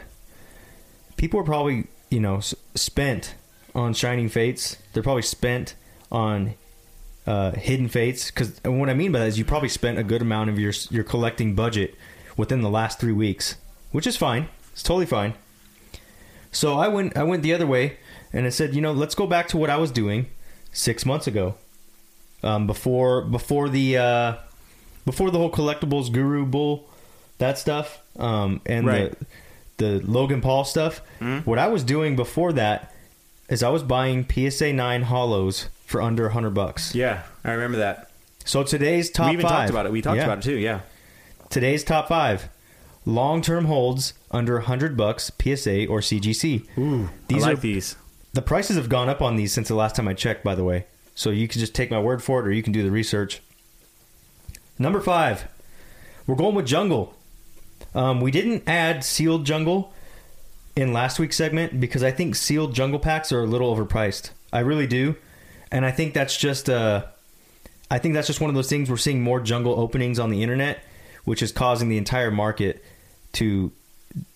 People are probably, you know, spent on Shining Fates. They're probably spent on uh, Hidden Fates. Because what I mean by that is you probably spent a good amount of your your collecting budget within the last three weeks, which is fine. It's totally fine. So I went I went the other way, and I said, you know, let's go back to what I was doing six months ago, um, before before the uh, before the whole collectibles guru bull, that stuff, um, and Right. the the Logan Paul stuff. Mhm. What I was doing before that is I was buying PSA nine hollows for under hundred bucks. Yeah, I remember that. So today's top we even five. talked about it. We talked Yeah. about it too. Yeah. Today's top five. Long term holds under 100 bucks PSA or CGC. Ooh, These I like are- these. The prices have gone up on these since the last time I checked, by the way. So you can just take my word for it or you can do the research. Number five, we're going with Jungle. Um, we didn't add Sealed Jungle in last week's segment because I think Sealed Jungle packs are a little overpriced. I really do. And I think that's just uh, I think that's just one of those things we're seeing more jungle openings on the internet, which is causing the entire market to,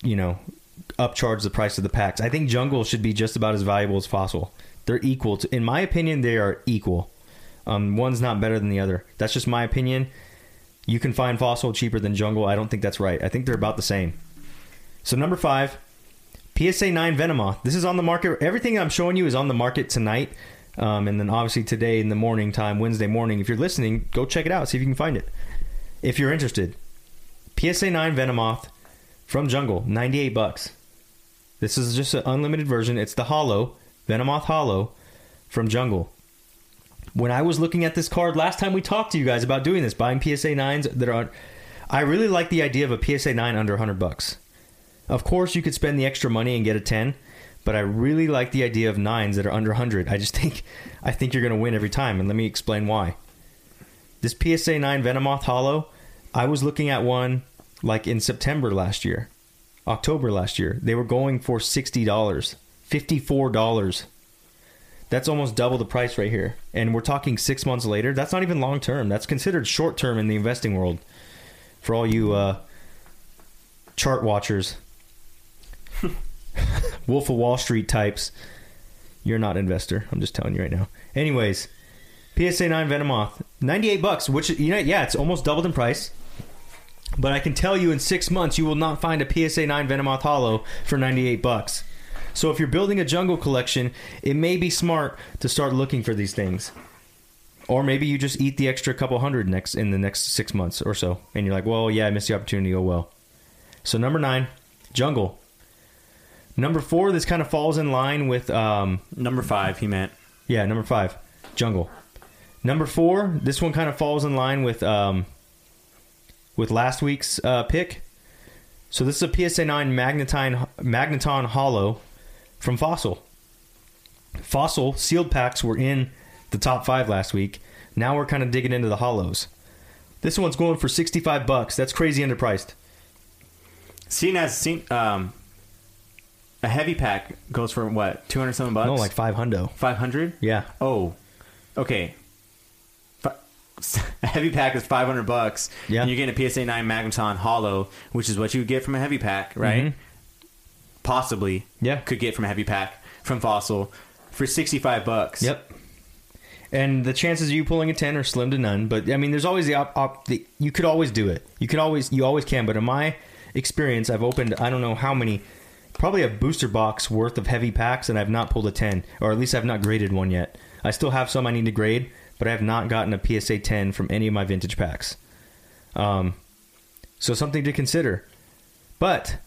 you know, upcharge the price of the packs. I think jungle should be just about as valuable as fossil. They're equal to, in my opinion, they are equal. Um, one's not better than the other. That's just my opinion. You can find fossil cheaper than jungle. I don't think that's right. I think they're about the same. So number five, PSA nine Venomoth. This is on the market. Everything I'm showing you is on the market tonight. Um, and then obviously today in the morning time, Wednesday morning. If you're listening, go check it out. See if you can find it. If you're interested, PSA nine Venomoth from Jungle, 98 bucks. This is just an unlimited version. It's the Hollow Venomoth Hollow from Jungle. When I was looking at this card last time we talked to you guys about doing this, buying PSA nines that are, I really like the idea of a PSA nine under 100 bucks. Of course, you could spend the extra money and get a 10, but I really like the idea of nines that are under 100. I just think I think you're going to win every time, and let me explain why. This PSA 9 Venomoth Hollow, I was looking at one like in September last year, October last year. They were going for $60, $54. That's almost double the price right here. And we're talking six months later. That's not even long term. That's considered short term in the investing world. For all you uh, chart watchers, Wolf of Wall Street types, you're not an investor. I'm just telling you right now. Anyways, PSA 9 Venomoth, 98 bucks, which, you know, yeah, it's almost doubled in price. But I can tell you in six months, you will not find a PSA 9 Venomoth Hollow for 98 bucks. So if you're building a jungle collection, it may be smart to start looking for these things. Or maybe you just eat the extra couple hundred next in the next six months or so, and you're like, "Well, yeah, I missed the opportunity. Oh well." So number nine, jungle. Number four, this kind of falls in line with, um, Number five, he meant. yeah, number five, jungle. Number four, this one kind of falls in line with, um, with last week's uh, pick. So this is a PSA nine Magneton Magneton Hollow from Fossil. Fossil sealed packs were in the top five last week. Now we're kind of digging into the hollows. This one's going for sixty-five bucks. That's crazy underpriced. Seen as seen, um, a heavy pack goes for what two hundred something bucks. No, like five hundo. five hundred. Yeah, Oh, okay. A heavy pack is five hundred bucks. Yeah. and you're getting a PSA nine Magneton Hollow, which is what you would get from a heavy pack, right? Mhm. Possibly, Yeah. could get from a heavy pack from Fossil for sixty five bucks. Yep. And the chances of you pulling a ten are slim to none. But I mean, there's always the op. op the, you could always do it. You could always. You always can. But in my experience, I've opened. I don't know how many. Probably a booster box worth of heavy packs, and I've not pulled a ten, or at least I've not graded one yet. I still have some I need to grade, but I have not gotten a PSA ten from any of my vintage packs. Um, so something to consider. But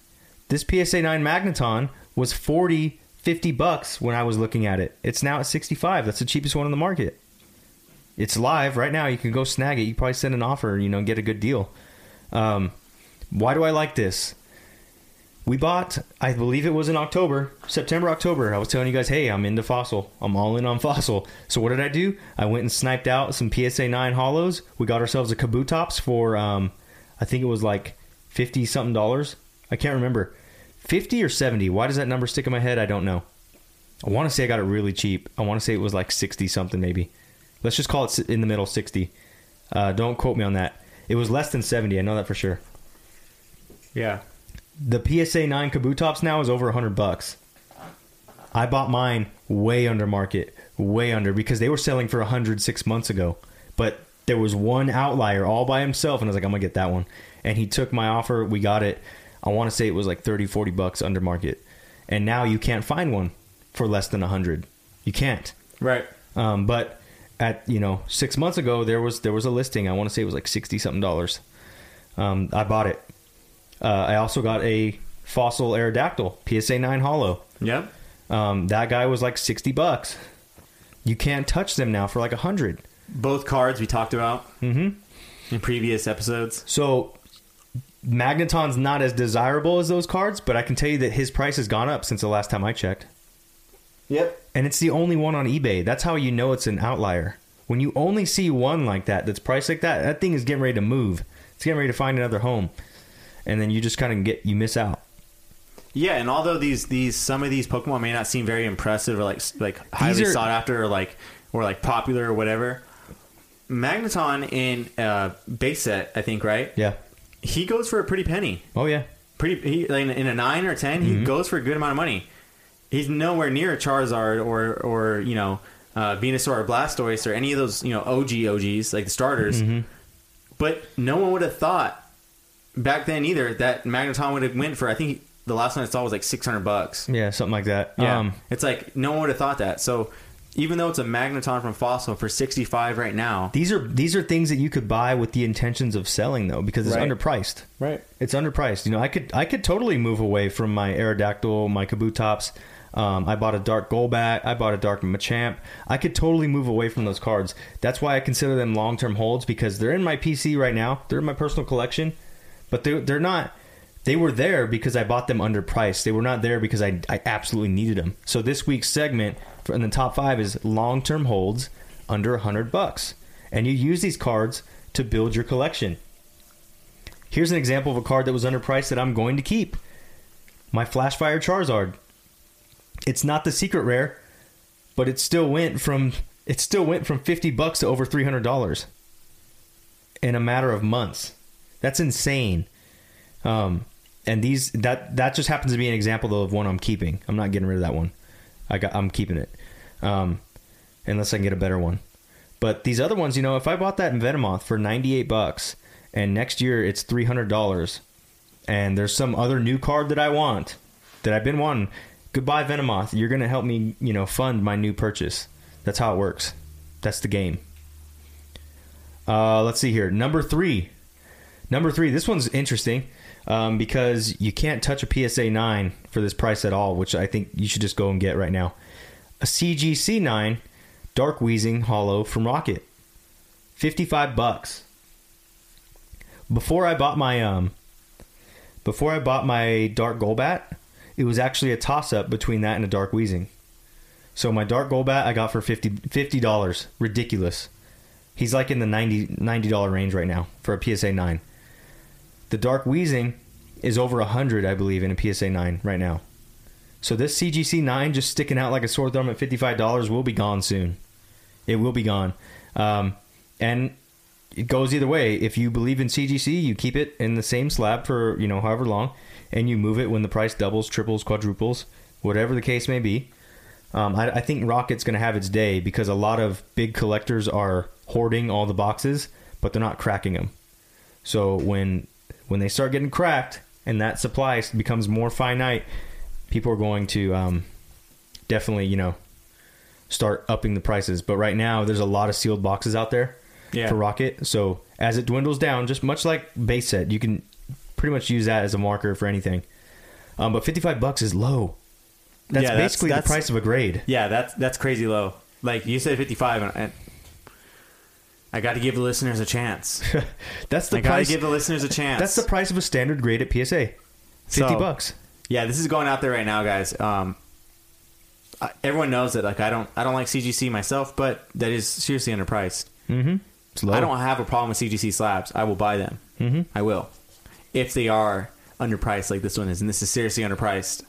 this PSA 9 Magneton was 40, 50 bucks when I was looking at it. It's now at 65. That's the cheapest one on the market. It's live right now. You can go snag it. You probably send an offer, you know, get a good deal. Um, why do I like this? We bought, I believe it was in October, September, October. I was telling you guys, hey, I'm into Fossil. I'm all in on Fossil. So what did I do? I went and sniped out some PSA 9 hollows. We got ourselves a Kabutops for, um, I think it was like 50 something dollars. I can't remember. 50 or 70. Why does that number stick in my head? I don't know. I want to say I got it really cheap. I want to say it was like 60 something maybe. Let's just call it in the middle 60. Uh, don't quote me on that. It was less than 70. I know that for sure. yeah. The PSA 9 Kabutops now is over 100 bucks. I bought mine way under market, way under because they were selling for 100 6 months ago. But there was one outlier all by himself and I was like I'm going to get that one. And he took my offer, we got it. I want to say it was like 30 40 bucks under market. And now you can't find one for less than 100. You can't. Right. Um, but at you know six months ago there was there was a listing. I want to say it was like sixty something dollars. Um, I bought it. Uh, I also got a fossil Aerodactyl PSA nine Hollow. Yep. Um, that guy was like sixty bucks. You can't touch them now for like a hundred. Both cards we talked about Mm-hmm. in previous episodes. So Magneton's not as desirable as those cards, but I can tell you that his price has gone up since the last time I checked. Yep. And it's the only one on eBay. That's how you know it's an outlier. When you only see one like that that's priced like that, that thing is getting ready to move. It's getting ready to find another home. And then you just kind of get you miss out. Yeah, and although these these some of these Pokemon may not seem very impressive or like like highly are- sought after or like or like popular or whatever, Magneton in uh, base set, I think, right? Yeah. He goes for a pretty penny. Oh yeah. Pretty he, like, in a nine or 10 Mm-hmm. he goes for a good amount of money. He's nowhere near a Charizard or or you know uh, Venusaur or Blastoise or any of those you know OG OGs like the starters. Mm-hmm. But no one would have thought back then either that Magneton would have went for. I think the last one I saw was like six hundred bucks. Yeah, something like that. Yeah, Um, it's like no one would have thought that. So even though it's a Magneton from Fossil for sixty five right now, these are these are things that you could buy with the intentions of selling though, because it's Right. underpriced. right? It's underpriced. You know, I could I could totally move away from my Aerodactyl, my Kabutops. Um, I bought a Dark Golbat. I bought a Dark Machamp. I could totally move away from those cards. That's why I consider them long term holds because they're in my PC right now. They're in my personal collection, but they're they're not they were there because I bought them underpriced. They were not there because I, I absolutely needed them. So this week's segment in the top five is long term holds under a hundred bucks, and you use these cards to build your collection. Here's an example of a card that was underpriced that I'm going to keep. My Flashfire Charizard. It's not the secret rare, but it still went from it still went from 50 bucks to over $300 in a matter of months. That's insane. Um, and these that that just happens to be an example though of one I'm keeping. I'm not getting rid of that one. I got I'm keeping it. Um, unless I can get a better one. But these other ones, you know, if I bought that in Venomoth for 98 bucks and next year it's $300 and there's some other new card that I want that I've been wanting, goodbye Venomoth. You're going to help me, you know, fund my new purchase. That's how it works. That's the game. Uh, let's see here. Number three. Number three. This one's interesting um, because you can't touch a PSA 9 for this price at all, which I think you should just go and get right now. A CGC 9 Dark Wheezing Hollow from Rocket. 55 bucks. Before I bought my um before I bought my Dark Golbat, it was actually a toss up between that and a Dark Wheezing. So my Dark Golbat I got for 50 dollars. Ridiculous. He's like in the 90 dollar range right now for a PSA 9. The Dark Wheezing is over 100 I believe in a PSA 9 right now. So this CGC 9 just sticking out like a sore thumb at $55 will be gone soon. It will be gone. Um, and it goes either way. If you believe in CGC, you keep it in the same slab for, you know, however long and you move it when the price doubles, triples, quadruples, whatever the case may be. Um, I, I think Rocket's going to have its day because a lot of big collectors are hoarding all the boxes, but they're not cracking them. So when when they start getting cracked and that supply becomes more finite, people are going to um, definitely, you know, start upping the prices. But right now, there's a lot of sealed boxes out there Yeah. for Rocket. So as it dwindles down, just much like base set, you can pretty much use that as a marker for anything. Um, but 55 bucks is low. That's Yeah, that's- basically that's- the price of a grade. Yeah, that's that's crazy low. Like you said, fifty five, and, and I got to give the listeners a chance. That's the I got to price. give the listeners a chance. That's the price of a standard grade at PSA. 50 So- bucks. yeah. This is going out there right now, guys. Um, I, everyone knows that. Like I don't, I don't like CGC myself, but that is seriously underpriced. Mm-hmm. It's low. I don't have a problem with CGC slabs. I will buy them. Mm-hmm. I will, if they are underpriced like this one is, and this is seriously underpriced.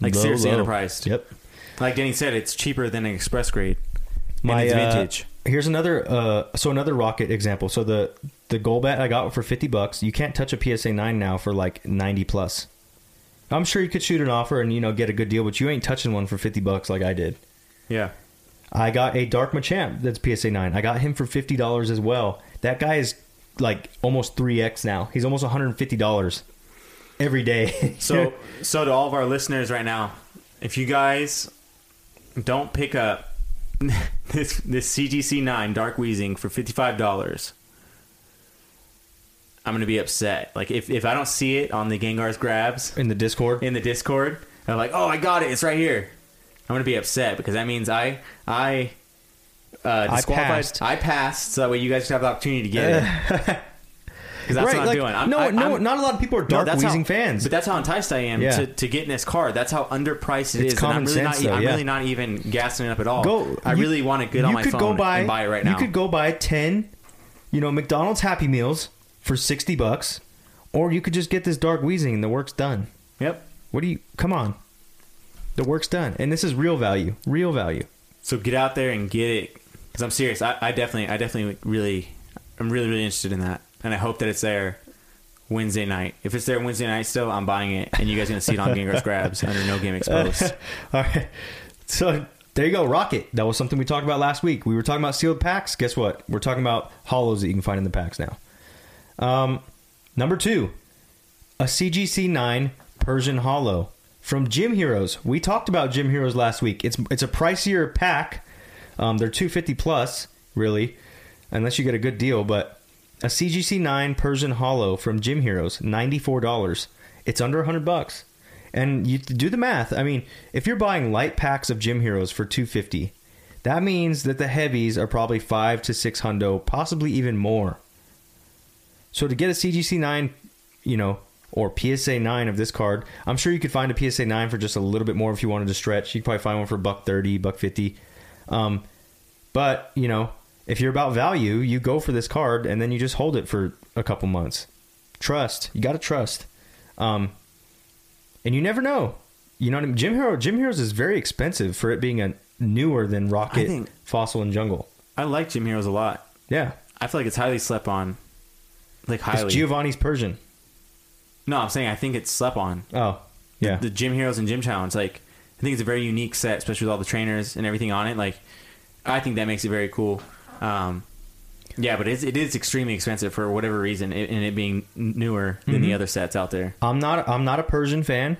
Like Low, seriously low. underpriced. Yep. Like Danny said, it's cheaper than an express grade. My and it's uh, vintage. Here's another uh, so another rocket example. So the the Golbat I got for 50 bucks. You can't touch a PSA 9 now for like 90 plus. I'm sure you could shoot an offer and you know get a good deal, but you ain't touching one for 50 bucks like I did. Yeah. I got a Dark Machamp that's PSA 9. I got him for $50 as well. That guy is like almost 3x now. He's almost $150 every day. So, so to all of our listeners right now, if you guys don't pick up this this CGC nine Dark Wheezing for fifty five dollars, I'm gonna be upset. Like if, if I don't see it on the Gengar's grabs in the Discord. in the Discord, I'm like, oh, I got it, it's right here. I'm gonna be upset because that means I I uh, disqualified. passed. I passed, so that way you guys have the opportunity to get it. Because that's what I'm like, doing. I'm, no, I, no, I'm- not a lot of people are Dark that's Wheezing how, fans. But that's how enticed I am Yeah. to, to in this car. That's how underpriced it It's is, and I'm common really sense, not. though, I'm yeah. really not even gassing it up at all. Go. I you- really want to get on my could phone go buy, and buy it right now. You could go buy ten, you know, McDonald's Happy Meals for sixty bucks, or you could just get this Dark Wheezing and the work's done. Yep. What do you? Come on, the work's done, and this is real value. Real value. So get out there and get it. Because I'm serious. I, I definitely, I definitely, really, I'm really, really interested in that, and I hope that it's there Wednesday night. If it's there Wednesday night still, I'm buying it, and you guys are gonna see it on Gengar's Grabs under No Game Exposed. All right. So there you go, Rocket. That was something we talked about last week. We were talking about sealed packs. Guess what? We're talking about hollows that you can find in the packs now. Um, number two, a CGC nine Persian Hollow from Gym Heroes. We talked about Gym Heroes last week. It's it's a pricier pack. Um, they're two fifty plus, really, unless you get a good deal. But a CGC nine Persian Hollow from Gym Heroes, ninety four dollars. It's under hundred bucks. And you do the math. I mean, if you're buying light packs of Gym Heroes for 250, that means that the heavies are probably 5 to 6 hundo, possibly even more. So to get a CGC9, you know, or PSA 9 of this card. I'm sure you could find a PSA 9 for just a little bit more if you wanted to stretch. You could probably find one for buck 30, buck 50. Um, but, you know, if you're about value, you go for this card and then you just hold it for a couple months. Trust. You got to trust. Um, and you never know. You know what I mean? Gym Hero, Gym Heroes is very expensive for it being a newer than Rocket, think- Fossil, and Jungle. I like Gym Heroes a lot. Yeah. I feel like it's highly slept on. Like It's highly. Giovanni's Persian. no, I'm saying I think it's slept on. Oh, yeah. The Gym Heroes and Gym Challenge. Like I think it's a very unique set, especially with all the trainers and everything on it. Like I think that makes it very cool. Um, yeah, but it's, it is extremely expensive for whatever reason, it, and it being newer than Mm-hmm. the other sets out there. I'm not. I'm not a Persian fan,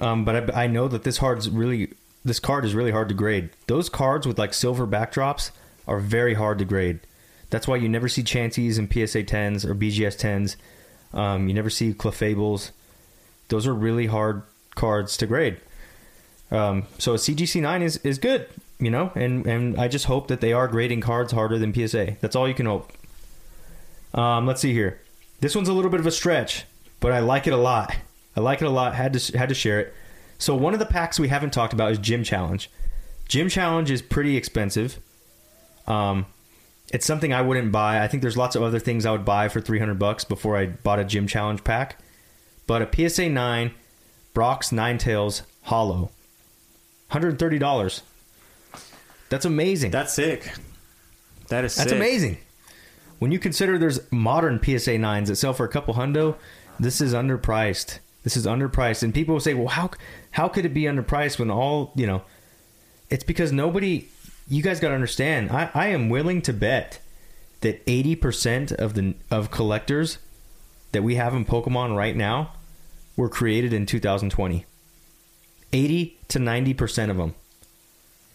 um, but I, I know that this card's really. This card is really hard to grade. Those cards with like silver backdrops are very hard to grade. That's why you never see Chanseys and PSA 10s or BGS 10s. Um, you never see Clefables. Those are really hard cards to grade. Um, so a CGC 9 is, is good, you know, and, and I just hope that they are grading cards harder than PSA. That's all you can hope. Um, let's see here. This one's a little bit of a stretch, but I like it a lot. I like it a lot. Had to had to share it. So one of the packs we haven't talked about is Gym Challenge. Gym Challenge is pretty expensive. Um, it's something I wouldn't buy. I think there's lots of other things I would buy for 300 bucks before I bought a Gym Challenge pack. But a PSA 9 Brock's Ninetales Hollow, $130. That's amazing. That's sick. That is That's sick. amazing. When you consider there's modern PSA 9s that sell for a couple hundo, this is underpriced. This is underpriced. And people will say, well, how, how could it be underpriced when all, you know, it's because nobody, you guys got to understand, I, I am willing to bet that 80% of the of collectors that we have in Pokemon right now were created in 2020. 80 to 90% of them.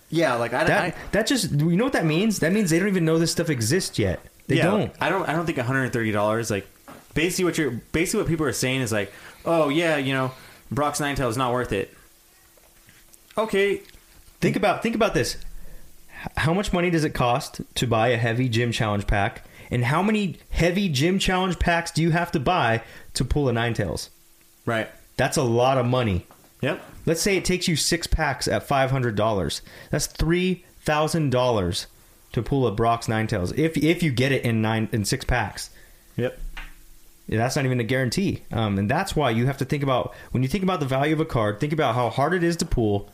Yeah, like I, That I that just you know what that means? That means they don't even know this stuff exists yet. They yeah, don't. I don't. I don't think 130 dollars. Like basically what you're basically what people are saying is like, oh yeah, you know, Brock's Nine Tail is not worth it. Okay, Think about think about this. How much money does it cost to buy a heavy gym challenge pack? And how many heavy gym challenge packs do you have to buy to pull a Ninetales? right. That's a lot of money. Yep. Let's say it takes you six packs at five hundred dollars. That's three thousand dollars to pull a Brock's Ninetales. If if you get it in nine in six packs. Yep. Yeah, that's not even a guarantee. Um, and that's why you have to think about when you think about the value of a card, think about how hard it is to pull,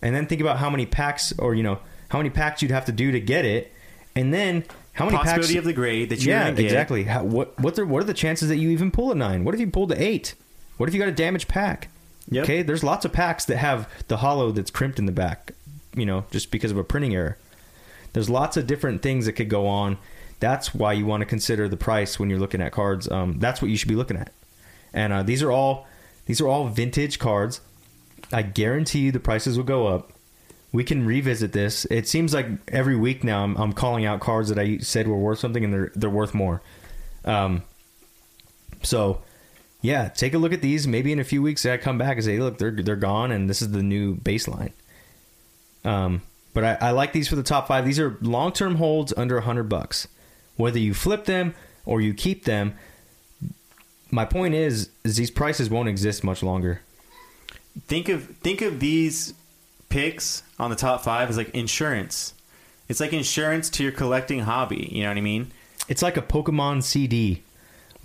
and then think about how many packs or you know how many packs you'd have to do to get it, and then how many Possibility packs. of the grade that you're yeah, exactly. How, what what are, what are the chances that you even pull a nine? What if you pulled a eight? What if you got a damaged pack? Yep. Okay, there's lots of packs that have the hollow that's crimped in the back, you know, just because of a printing error. There's lots of different things that could go on. That's why you want to consider the price when you're looking at cards. Um, that's what you should be looking at. And uh, these are all these are all vintage cards. I guarantee you the prices will go up. We can revisit this. It seems like every week now I'm, I'm calling out cards that I said were worth something and they're they're worth more. Um, so yeah, take a look at these. Maybe in a few weeks I come back and say, look, they're they're gone, and this is the new baseline. Um, but I, I like these for the top five. These are long term holds under a hundred bucks. Whether you flip them or you keep them, my point is, is these prices won't exist much longer. Think of think of these picks on the top five as like insurance. It's like insurance to your collecting hobby. You know what I mean? It's like a Pokemon CD,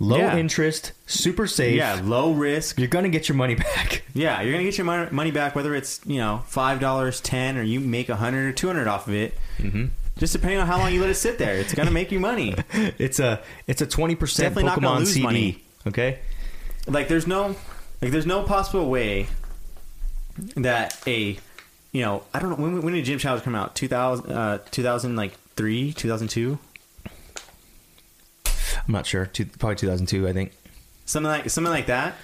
low Yeah. interest, super safe. Yeah, low risk. You're gonna get your money back. Yeah, you're gonna get your money back whether it's you know five dollars, ten, or you make a hundred or two hundred off of it. Mm-hmm. Just depending on how long you let it sit there, it's gonna make you money. it's a it's a twenty percent Definitely not gonna Pokemon lose CD. money. Okay. like there's no like there's no possible way that a you know I don't know when when did Gym Challenge come out 2000 uh 2000 like 3 2002 I'm not sure. Two, probably 2002, I think. something like something like that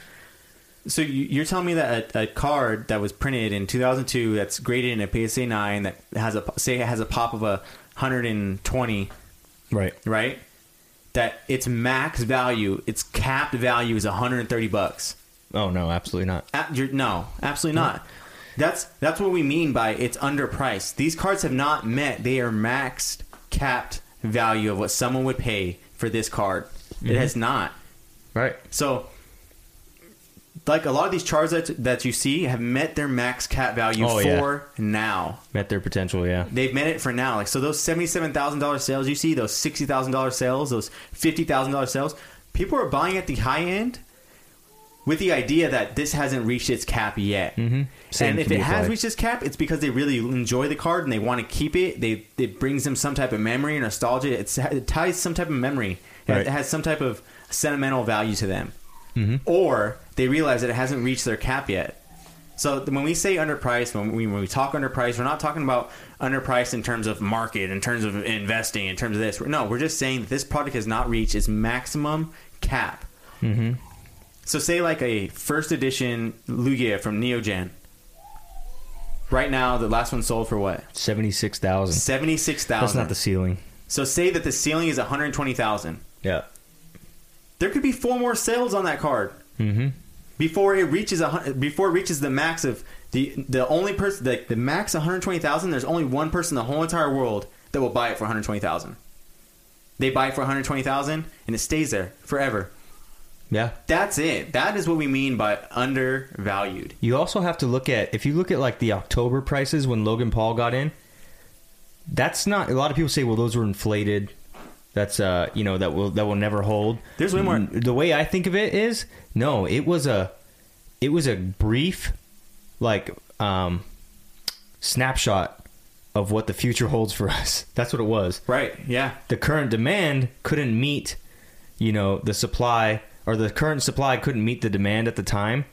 so you, you're telling me that a, a card that was printed in 2002 that's graded in a PSA 9 that has a say it has a pop of a 120 Right. right that its max value its capped value is 130 bucks Oh no, absolutely not. A- you're, no, absolutely not. That's that's what we mean by it's underpriced. These cards have not met their maxed capped value of what someone would pay for this card. It mm-hmm. has not. Right. So like a lot of these Charizards that you see have met their max cap value Oh, for yeah. now. Met their potential, yeah. They've met it for now. Like so, those seventy-seven thousand dollars sales you see, those sixty thousand dollars sales, those fifty thousand dollars sales, people are buying at the high end with the idea that this hasn't reached its cap yet. Mm-hmm. And if it has applied. reached its cap, it's because they really enjoy the card and they want to keep it. They it brings them some type of memory or nostalgia. It's, it ties some type of memory. It- Right. It has some type of sentimental value to them. Or they realize that it hasn't reached their cap yet. So when we say underpriced, when we when we talk underpriced, we're not talking about underpriced in terms of market, in terms of investing, in terms of this. No, we're just saying that this product has not reached its maximum cap. Mm-hmm. So say like a first edition Lugia from Neogen. Right now, the last one sold for what? Seventy six thousand. Seventy six thousand. That's not the ceiling. so say that the ceiling is one hundred twenty thousand. Yeah. There could be four more sales on that card. Mm-hmm. before it reaches a before it reaches the max of the the only person the, the max 120,000 there's only one person in the whole entire world that will buy it for 120,000 they buy it for 120,000 and it stays there forever Yeah. that's it that is what we mean by undervalued You also have to look at if you look at like the October prices when Logan Paul got in. That's not a lot of people say, well, those were inflated. That's uh, you know, that will that will never hold. There's way more- The way I think of it is, no, it was a, it was a brief, like um, snapshot of what the future holds for us. That's what it was. right yeah the current demand couldn't meet, you know, the supply or the current supply couldn't meet the demand at the time,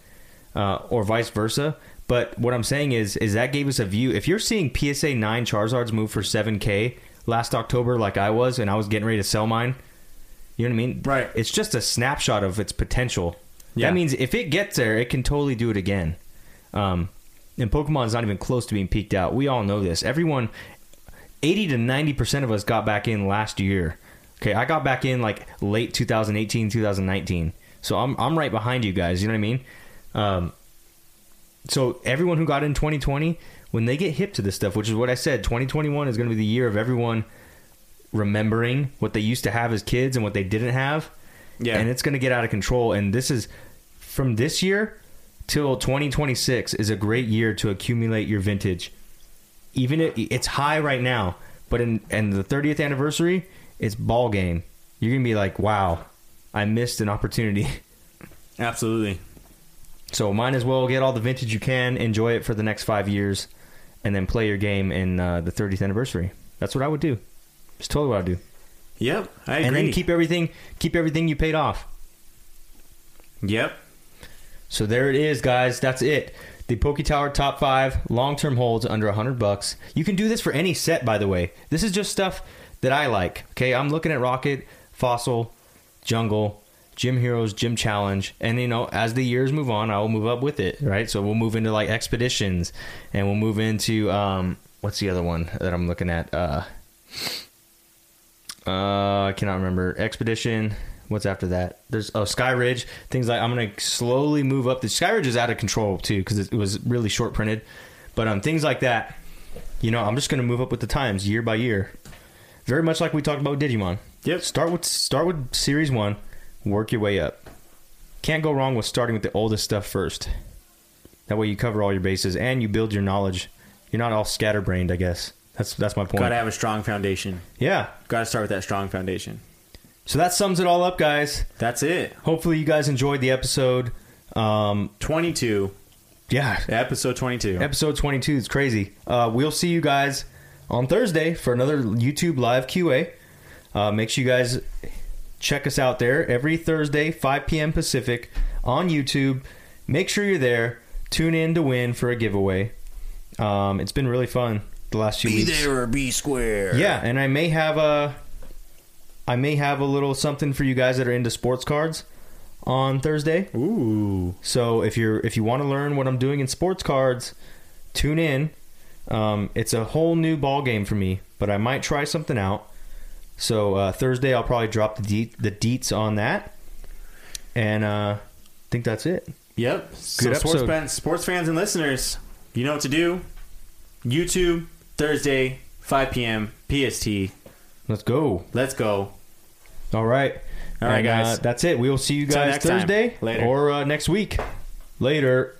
uh, or vice versa. But what I'm saying is, is that gave us a view. If you're seeing PSA nine Charizards move for 7K last October, like I was, and I was getting ready to sell mine, you know what I mean? Right. It's just a snapshot of its potential. Yeah. That means if it gets there, it can totally do it again. Um, and Pokemon's not even close to being peaked out. We all know this. Everyone, 80 to 90% of us got back in last year. Okay, I got back in like late 2018, 2019. So I'm, I'm right behind you guys. You know what I mean? Um, so everyone who got in 2020, when they get hip to this stuff, which is what I said, 2021 is going to be the year of everyone remembering what they used to have as kids and what they didn't have. Yeah. And it's going to get out of control. And this is from this year till 2026 is a great year to accumulate your vintage. Even if it's high right now, but in and the 30th anniversary, it's ball game. You're gonna be like, wow, I missed an opportunity. absolutely So might as well get all the vintage you can, enjoy it for the next five years, and then play your game in uh, the 30th anniversary. That's what I would do. It's totally what I do. yep I agree And then keep everything, keep everything you paid off. yep So there it is, guys. That's it. The PokeTower top five long term holds under hundred bucks. You can do this for any set, by the way. This is just stuff that I like. Okay, I'm looking at Rocket, Fossil, Jungle, Gym Heroes, Gym Challenge, and you know, as the years move on, I will move up with it. Right. So we'll move into like expeditions, and we'll move into um, what's the other one that I'm looking at? Uh, uh, I cannot remember. Expedition. What's after that? There's oh Skyridge. Things like I'm gonna slowly move up. The Skyridge is out of control too because it was really short printed. But um, things like that. You know, I'm just gonna move up with the times year by year. Very much like we talked about Digimon. Yep. Start with start with Series One, work your way up. Can't go wrong with starting with the oldest stuff first. That way you cover all your bases and you build your knowledge. You're not all scatterbrained, I guess. That's that's my point. gotta have a strong foundation yeah. gotta start with that strong foundation So that sums it all up, guys. that's it Hopefully you guys enjoyed the episode. Um, 22 yeah, episode 22 episode 22 is crazy. Uh, we'll see you guys on Thursday for another YouTube live QA. Uh, make sure you guys check us out there every Thursday, 5 p.m. Pacific on YouTube. Make sure you're there. Tune in to win for a giveaway. Um, it's been really fun the last few weeks. Be there or be square Yeah, and I may have a I may have a little something for you guys that are into sports cards on Thursday. ooh So if you're if you want to learn what I'm doing in sports cards, tune in. Um, it's a whole new ball game for me, but I might try something out. So uh, Thursday I'll probably drop the de- the deets on that, and uh, I think that's it. Yep. so Good sports fans, sports fans and listeners, you know what to do. YouTube Thursday, 5 p.m. PST. Let's go. Let's go. All right. All right, And, uh, guys. that's it. We will see you guys next time. Thursday Later. or uh, next week. Later.